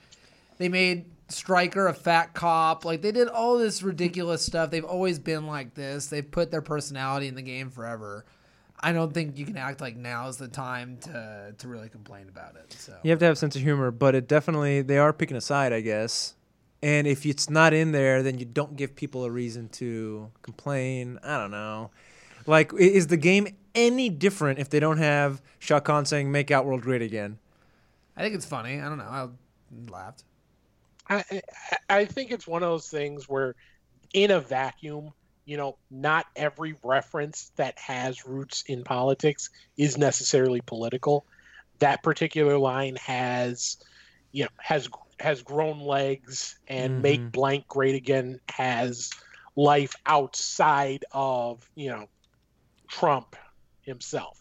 they made Stryker a fat cop. Like they did all this ridiculous stuff. They've always been like this. They've put their personality in the game forever. I don't think you can act like now is the time to to really complain about it. So You have to have a sense of humor, but it definitely they are picking a side, I guess. And if it's not in there, then you don't give people a reason to complain. I don't know. Like, is the game any different if they don't have Shao Kahn saying "Make Outworld great again"? I think it's funny. I don't know. I laughed. I, I I think it's one of those things where, in a vacuum, you know, not every reference that has roots in politics is necessarily political. that particular line has, you know, has has grown legs, and make Mhm. blank great again has life outside of you know Trump himself.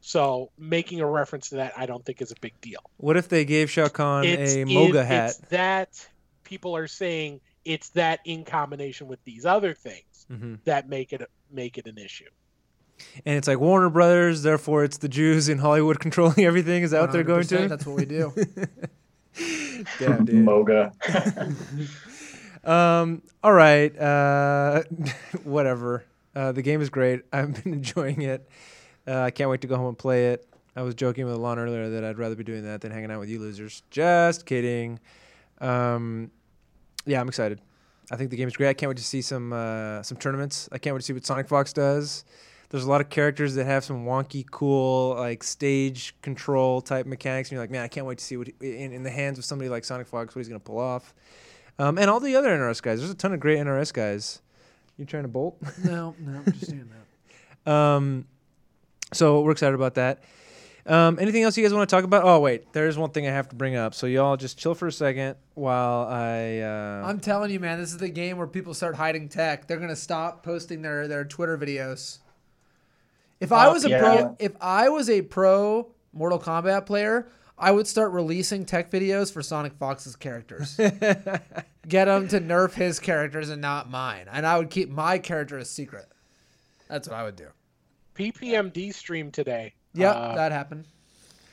So making a reference to that, I don't think is a big deal. What if they gave Shao Kahn It's, a MAGA it- hat? It's that people are saying it's that in combination with these other things mm-hmm. that make it make it an issue. And it's like Warner Brothers, therefore it's the Jews in Hollywood controlling everything. Is that what they're going to? That's what we do. Damn, dude. MAGA. Um. All right. Uh. whatever. Uh. The game is great. I've been enjoying it. Uh, I can't wait to go home and play it. I was joking with Alon earlier that I'd rather be doing that than hanging out with you losers. Just kidding. Um. Yeah, I'm excited. I think the game is great. I can't wait to see some uh, some tournaments. I can't wait to see what SonicFox does. There's a lot of characters that have some wonky, cool, like stage control type mechanics, and you're like, man, I can't wait to see what he- in, in the hands of somebody like SonicFox what he's gonna pull off. Um, and all the other NRS guys. There's a ton of great NRS guys. You trying to bolt? no, no, I'm just saying that. Um, so we're excited about that. Um, anything else you guys want to talk about? Oh wait, there's one thing I have to bring up. So y'all just chill for a second while I. Uh, I'm telling you, man, this is the game where people start hiding tech. They're gonna stop posting their their Twitter videos. If I Oh, was a yeah. pro, if I was a pro Mortal Kombat player, I would start releasing tech videos for SonicFox's characters. Get him to nerf his characters and not mine, and I would keep my character a secret. That's what I would do. PPMD stream today. Yeah, Uh, that happened.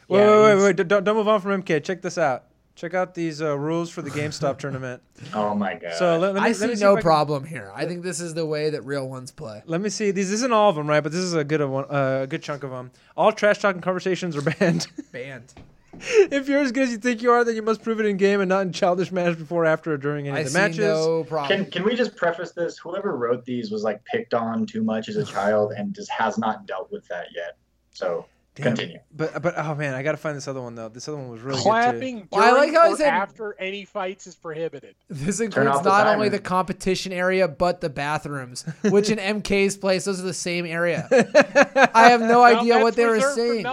wait, yeah, wait, wait, wait! Don't, don't move on from MK. Check this out. Check out these uh, rules for the GameStop tournament. oh my god. So let, let me, I let see me see no if I can- problem here. I think this is the way that real ones play. Let me see. These isn't all of them, right? But this is a good one. Uh, a good chunk of them. All trash talking conversations are banned. Banned. if you're as good as you think you are, then you must prove it in game and not in childish manners before, after, or during any I of the see matches. no problem. can can we just preface this? Whoever wrote these was like picked on too much as a child and just has not dealt with that yet. So Damn. continue. But but oh man, I gotta find this other one though. This other one was really good clapping I during like how he or said- after any fights is prohibited. This Turn includes off the not only the competition area, but the bathrooms, which in MK's place, those are the same area. I have no Well, idea what they were reserved for saying.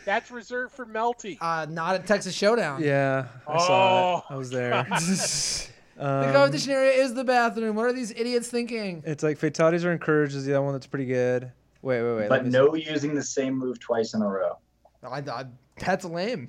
Melty. That's reserved for Melty. Uh, not at Texas Showdown. Yeah, I saw it. Oh, I was there. the Um, competition area is the bathroom. What are these idiots thinking? it's like fatalities are encouraged is the other one that's pretty good. Wait, wait, wait. let but me no using the same move twice in a row. I, I, that's lame.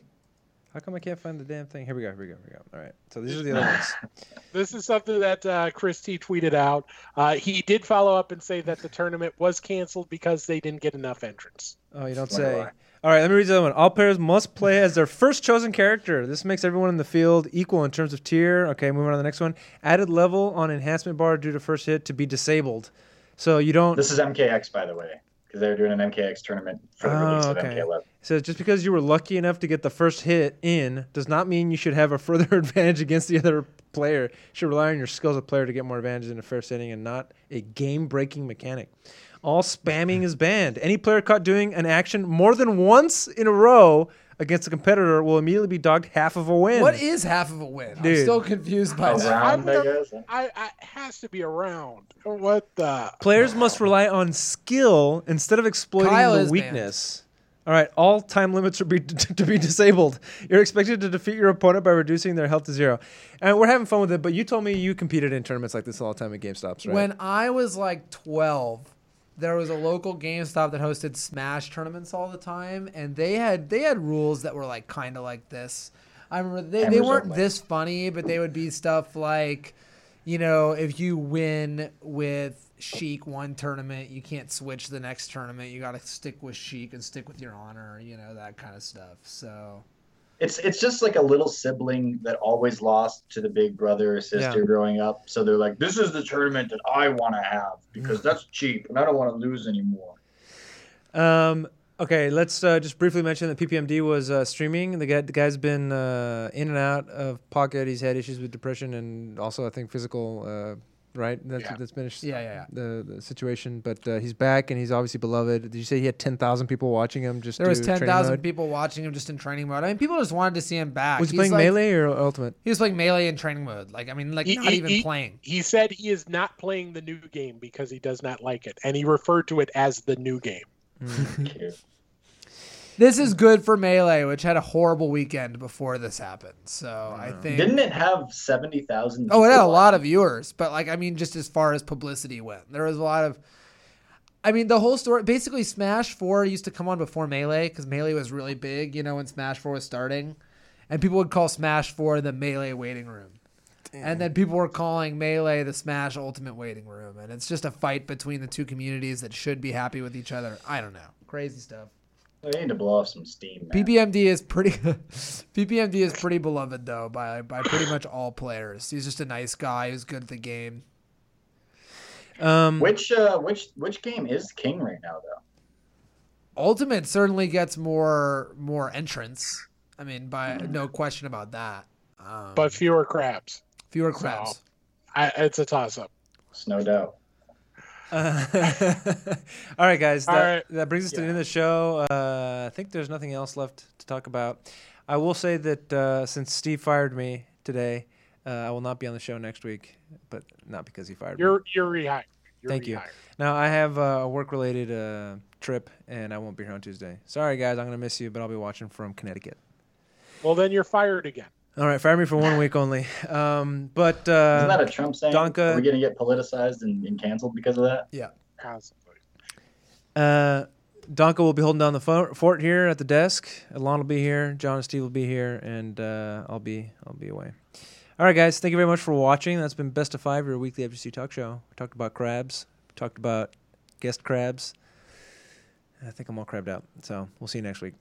How come I can't find the damn thing? Here we go. Here we go. Here we go. All right. So these are the other ones. This is something that uh, Chris T tweeted out. Uh, he did follow up and say that the tournament was canceled because they didn't get enough entrants. Oh, you don't Wonder say. why. All right, let me read the other one. All players must play as their first chosen character. This makes everyone in the field equal in terms of tier. Okay, moving on to the next one. Added level on enhancement bar due to first hit to be disabled. So you don't. This is MKX, by the way, because they're doing an MKX tournament for the release Oh, of ah, okay. MK11. So just because you were lucky enough to get the first hit in does not mean you should have a further advantage against the other player. You should rely on your skills as a player to get more advantages in the first inning and not a game-breaking mechanic. All spamming is banned. Any player caught doing an action more than once in a row against a competitor will immediately be dogged half of a win. What is half of a win? I'm still confused by A that. round, I guess. I, I it has to be around. What the? Players must rely on skill instead of exploiting Kyle the is weakness. All right, all time limits are be, to be disabled. You're expected to defeat your opponent by reducing their health to zero. And we're having fun with it, but you told me you competed in tournaments like this all the time at GameStops, right? When I was like 12, there was a local GameStop that hosted Smash tournaments all the time, and they had they had rules that were like kind of like this. I remember they, they weren't this funny, but they would be stuff like, you know, if you win with Sheik one tournament, you can't switch the next tournament. You got to stick with Sheik and stick with your honor, you know, that kind of stuff. So It's it's just like a little sibling that always lost to the big brother or sister Yeah. growing up. So they're like, this is the tournament that I want to have because that's cheap and I don't want to lose anymore. Um, okay, let's uh, just briefly mention that PPMD was uh, streaming. The guy, the guy's been uh, in and out of pocket. He's had issues with depression and also, I think, physical. Right, that's Yeah. that's been his, Yeah, yeah, yeah. The, the situation. But uh, he's back and he's obviously beloved. Did you say he had ten thousand people watching him? Just there was 10,000 people watching him just in training mode. I mean, people just wanted to see him back. Was he He's playing like- melee or ultimate? He was playing melee in training mode. Like I mean, like He- not he- even he- playing. He said he is not playing the new game because he does not like it, and he referred to it as the new game. Mm. Cute. this is good for Melee, which had a horrible weekend before this happened. So I think Didn't it have seventy thousand? Oh, it had a lot of viewers, but like I mean, just as far as publicity went, there was a lot of. I mean, the whole story. Basically, Smash Four used to come on before Melee because Melee was really big, you know, when Smash Four was starting, and people would call Smash Four the Melee waiting room, and then people were calling Melee the Smash Ultimate waiting room, and it's just a fight between the two communities that should be happy with each other. I don't know, crazy stuff. We need to blow off some steam. Man. PPMD is pretty PPMD is pretty beloved though by by pretty much all players. He's just a nice guy who's good at the game. Um, Which uh, which which game is king right now though? Ultimate certainly gets more more entrants. I mean, by Mm-hmm. no question about that. Um, but fewer crabs. fewer crabs. I, it's a toss up. It's no doubt. Uh, all right, guys. All That, right. that brings us to the end of the show. Uh, I think there's nothing else left to talk about. I will say that uh, since Steve fired me today, uh, I will not be on the show next week, but not because he fired me. You're you're rehired. You're Thank you. Now I have a work-related uh, trip, and I won't be here on Tuesday. Sorry, guys. I'm gonna miss you, but I'll be watching from Connecticut. Well, then you're fired again. All right, fire me for one week only. Um, but Isn't that uh, a Trump saying? Donka- Are we gonna get politicized and, and canceled because of that? Constantly. uh, Donka will be holding down the fort here at the desk. Alon will be here. John and Steve will be here, and uh, I'll be I'll be away. All right, guys. Thank you very much for watching. That's been Best of Five, your weekly FGC talk show. We talked about crabs. We talked about guest crabs. I think I'm all crabbed out. So we'll see you next week.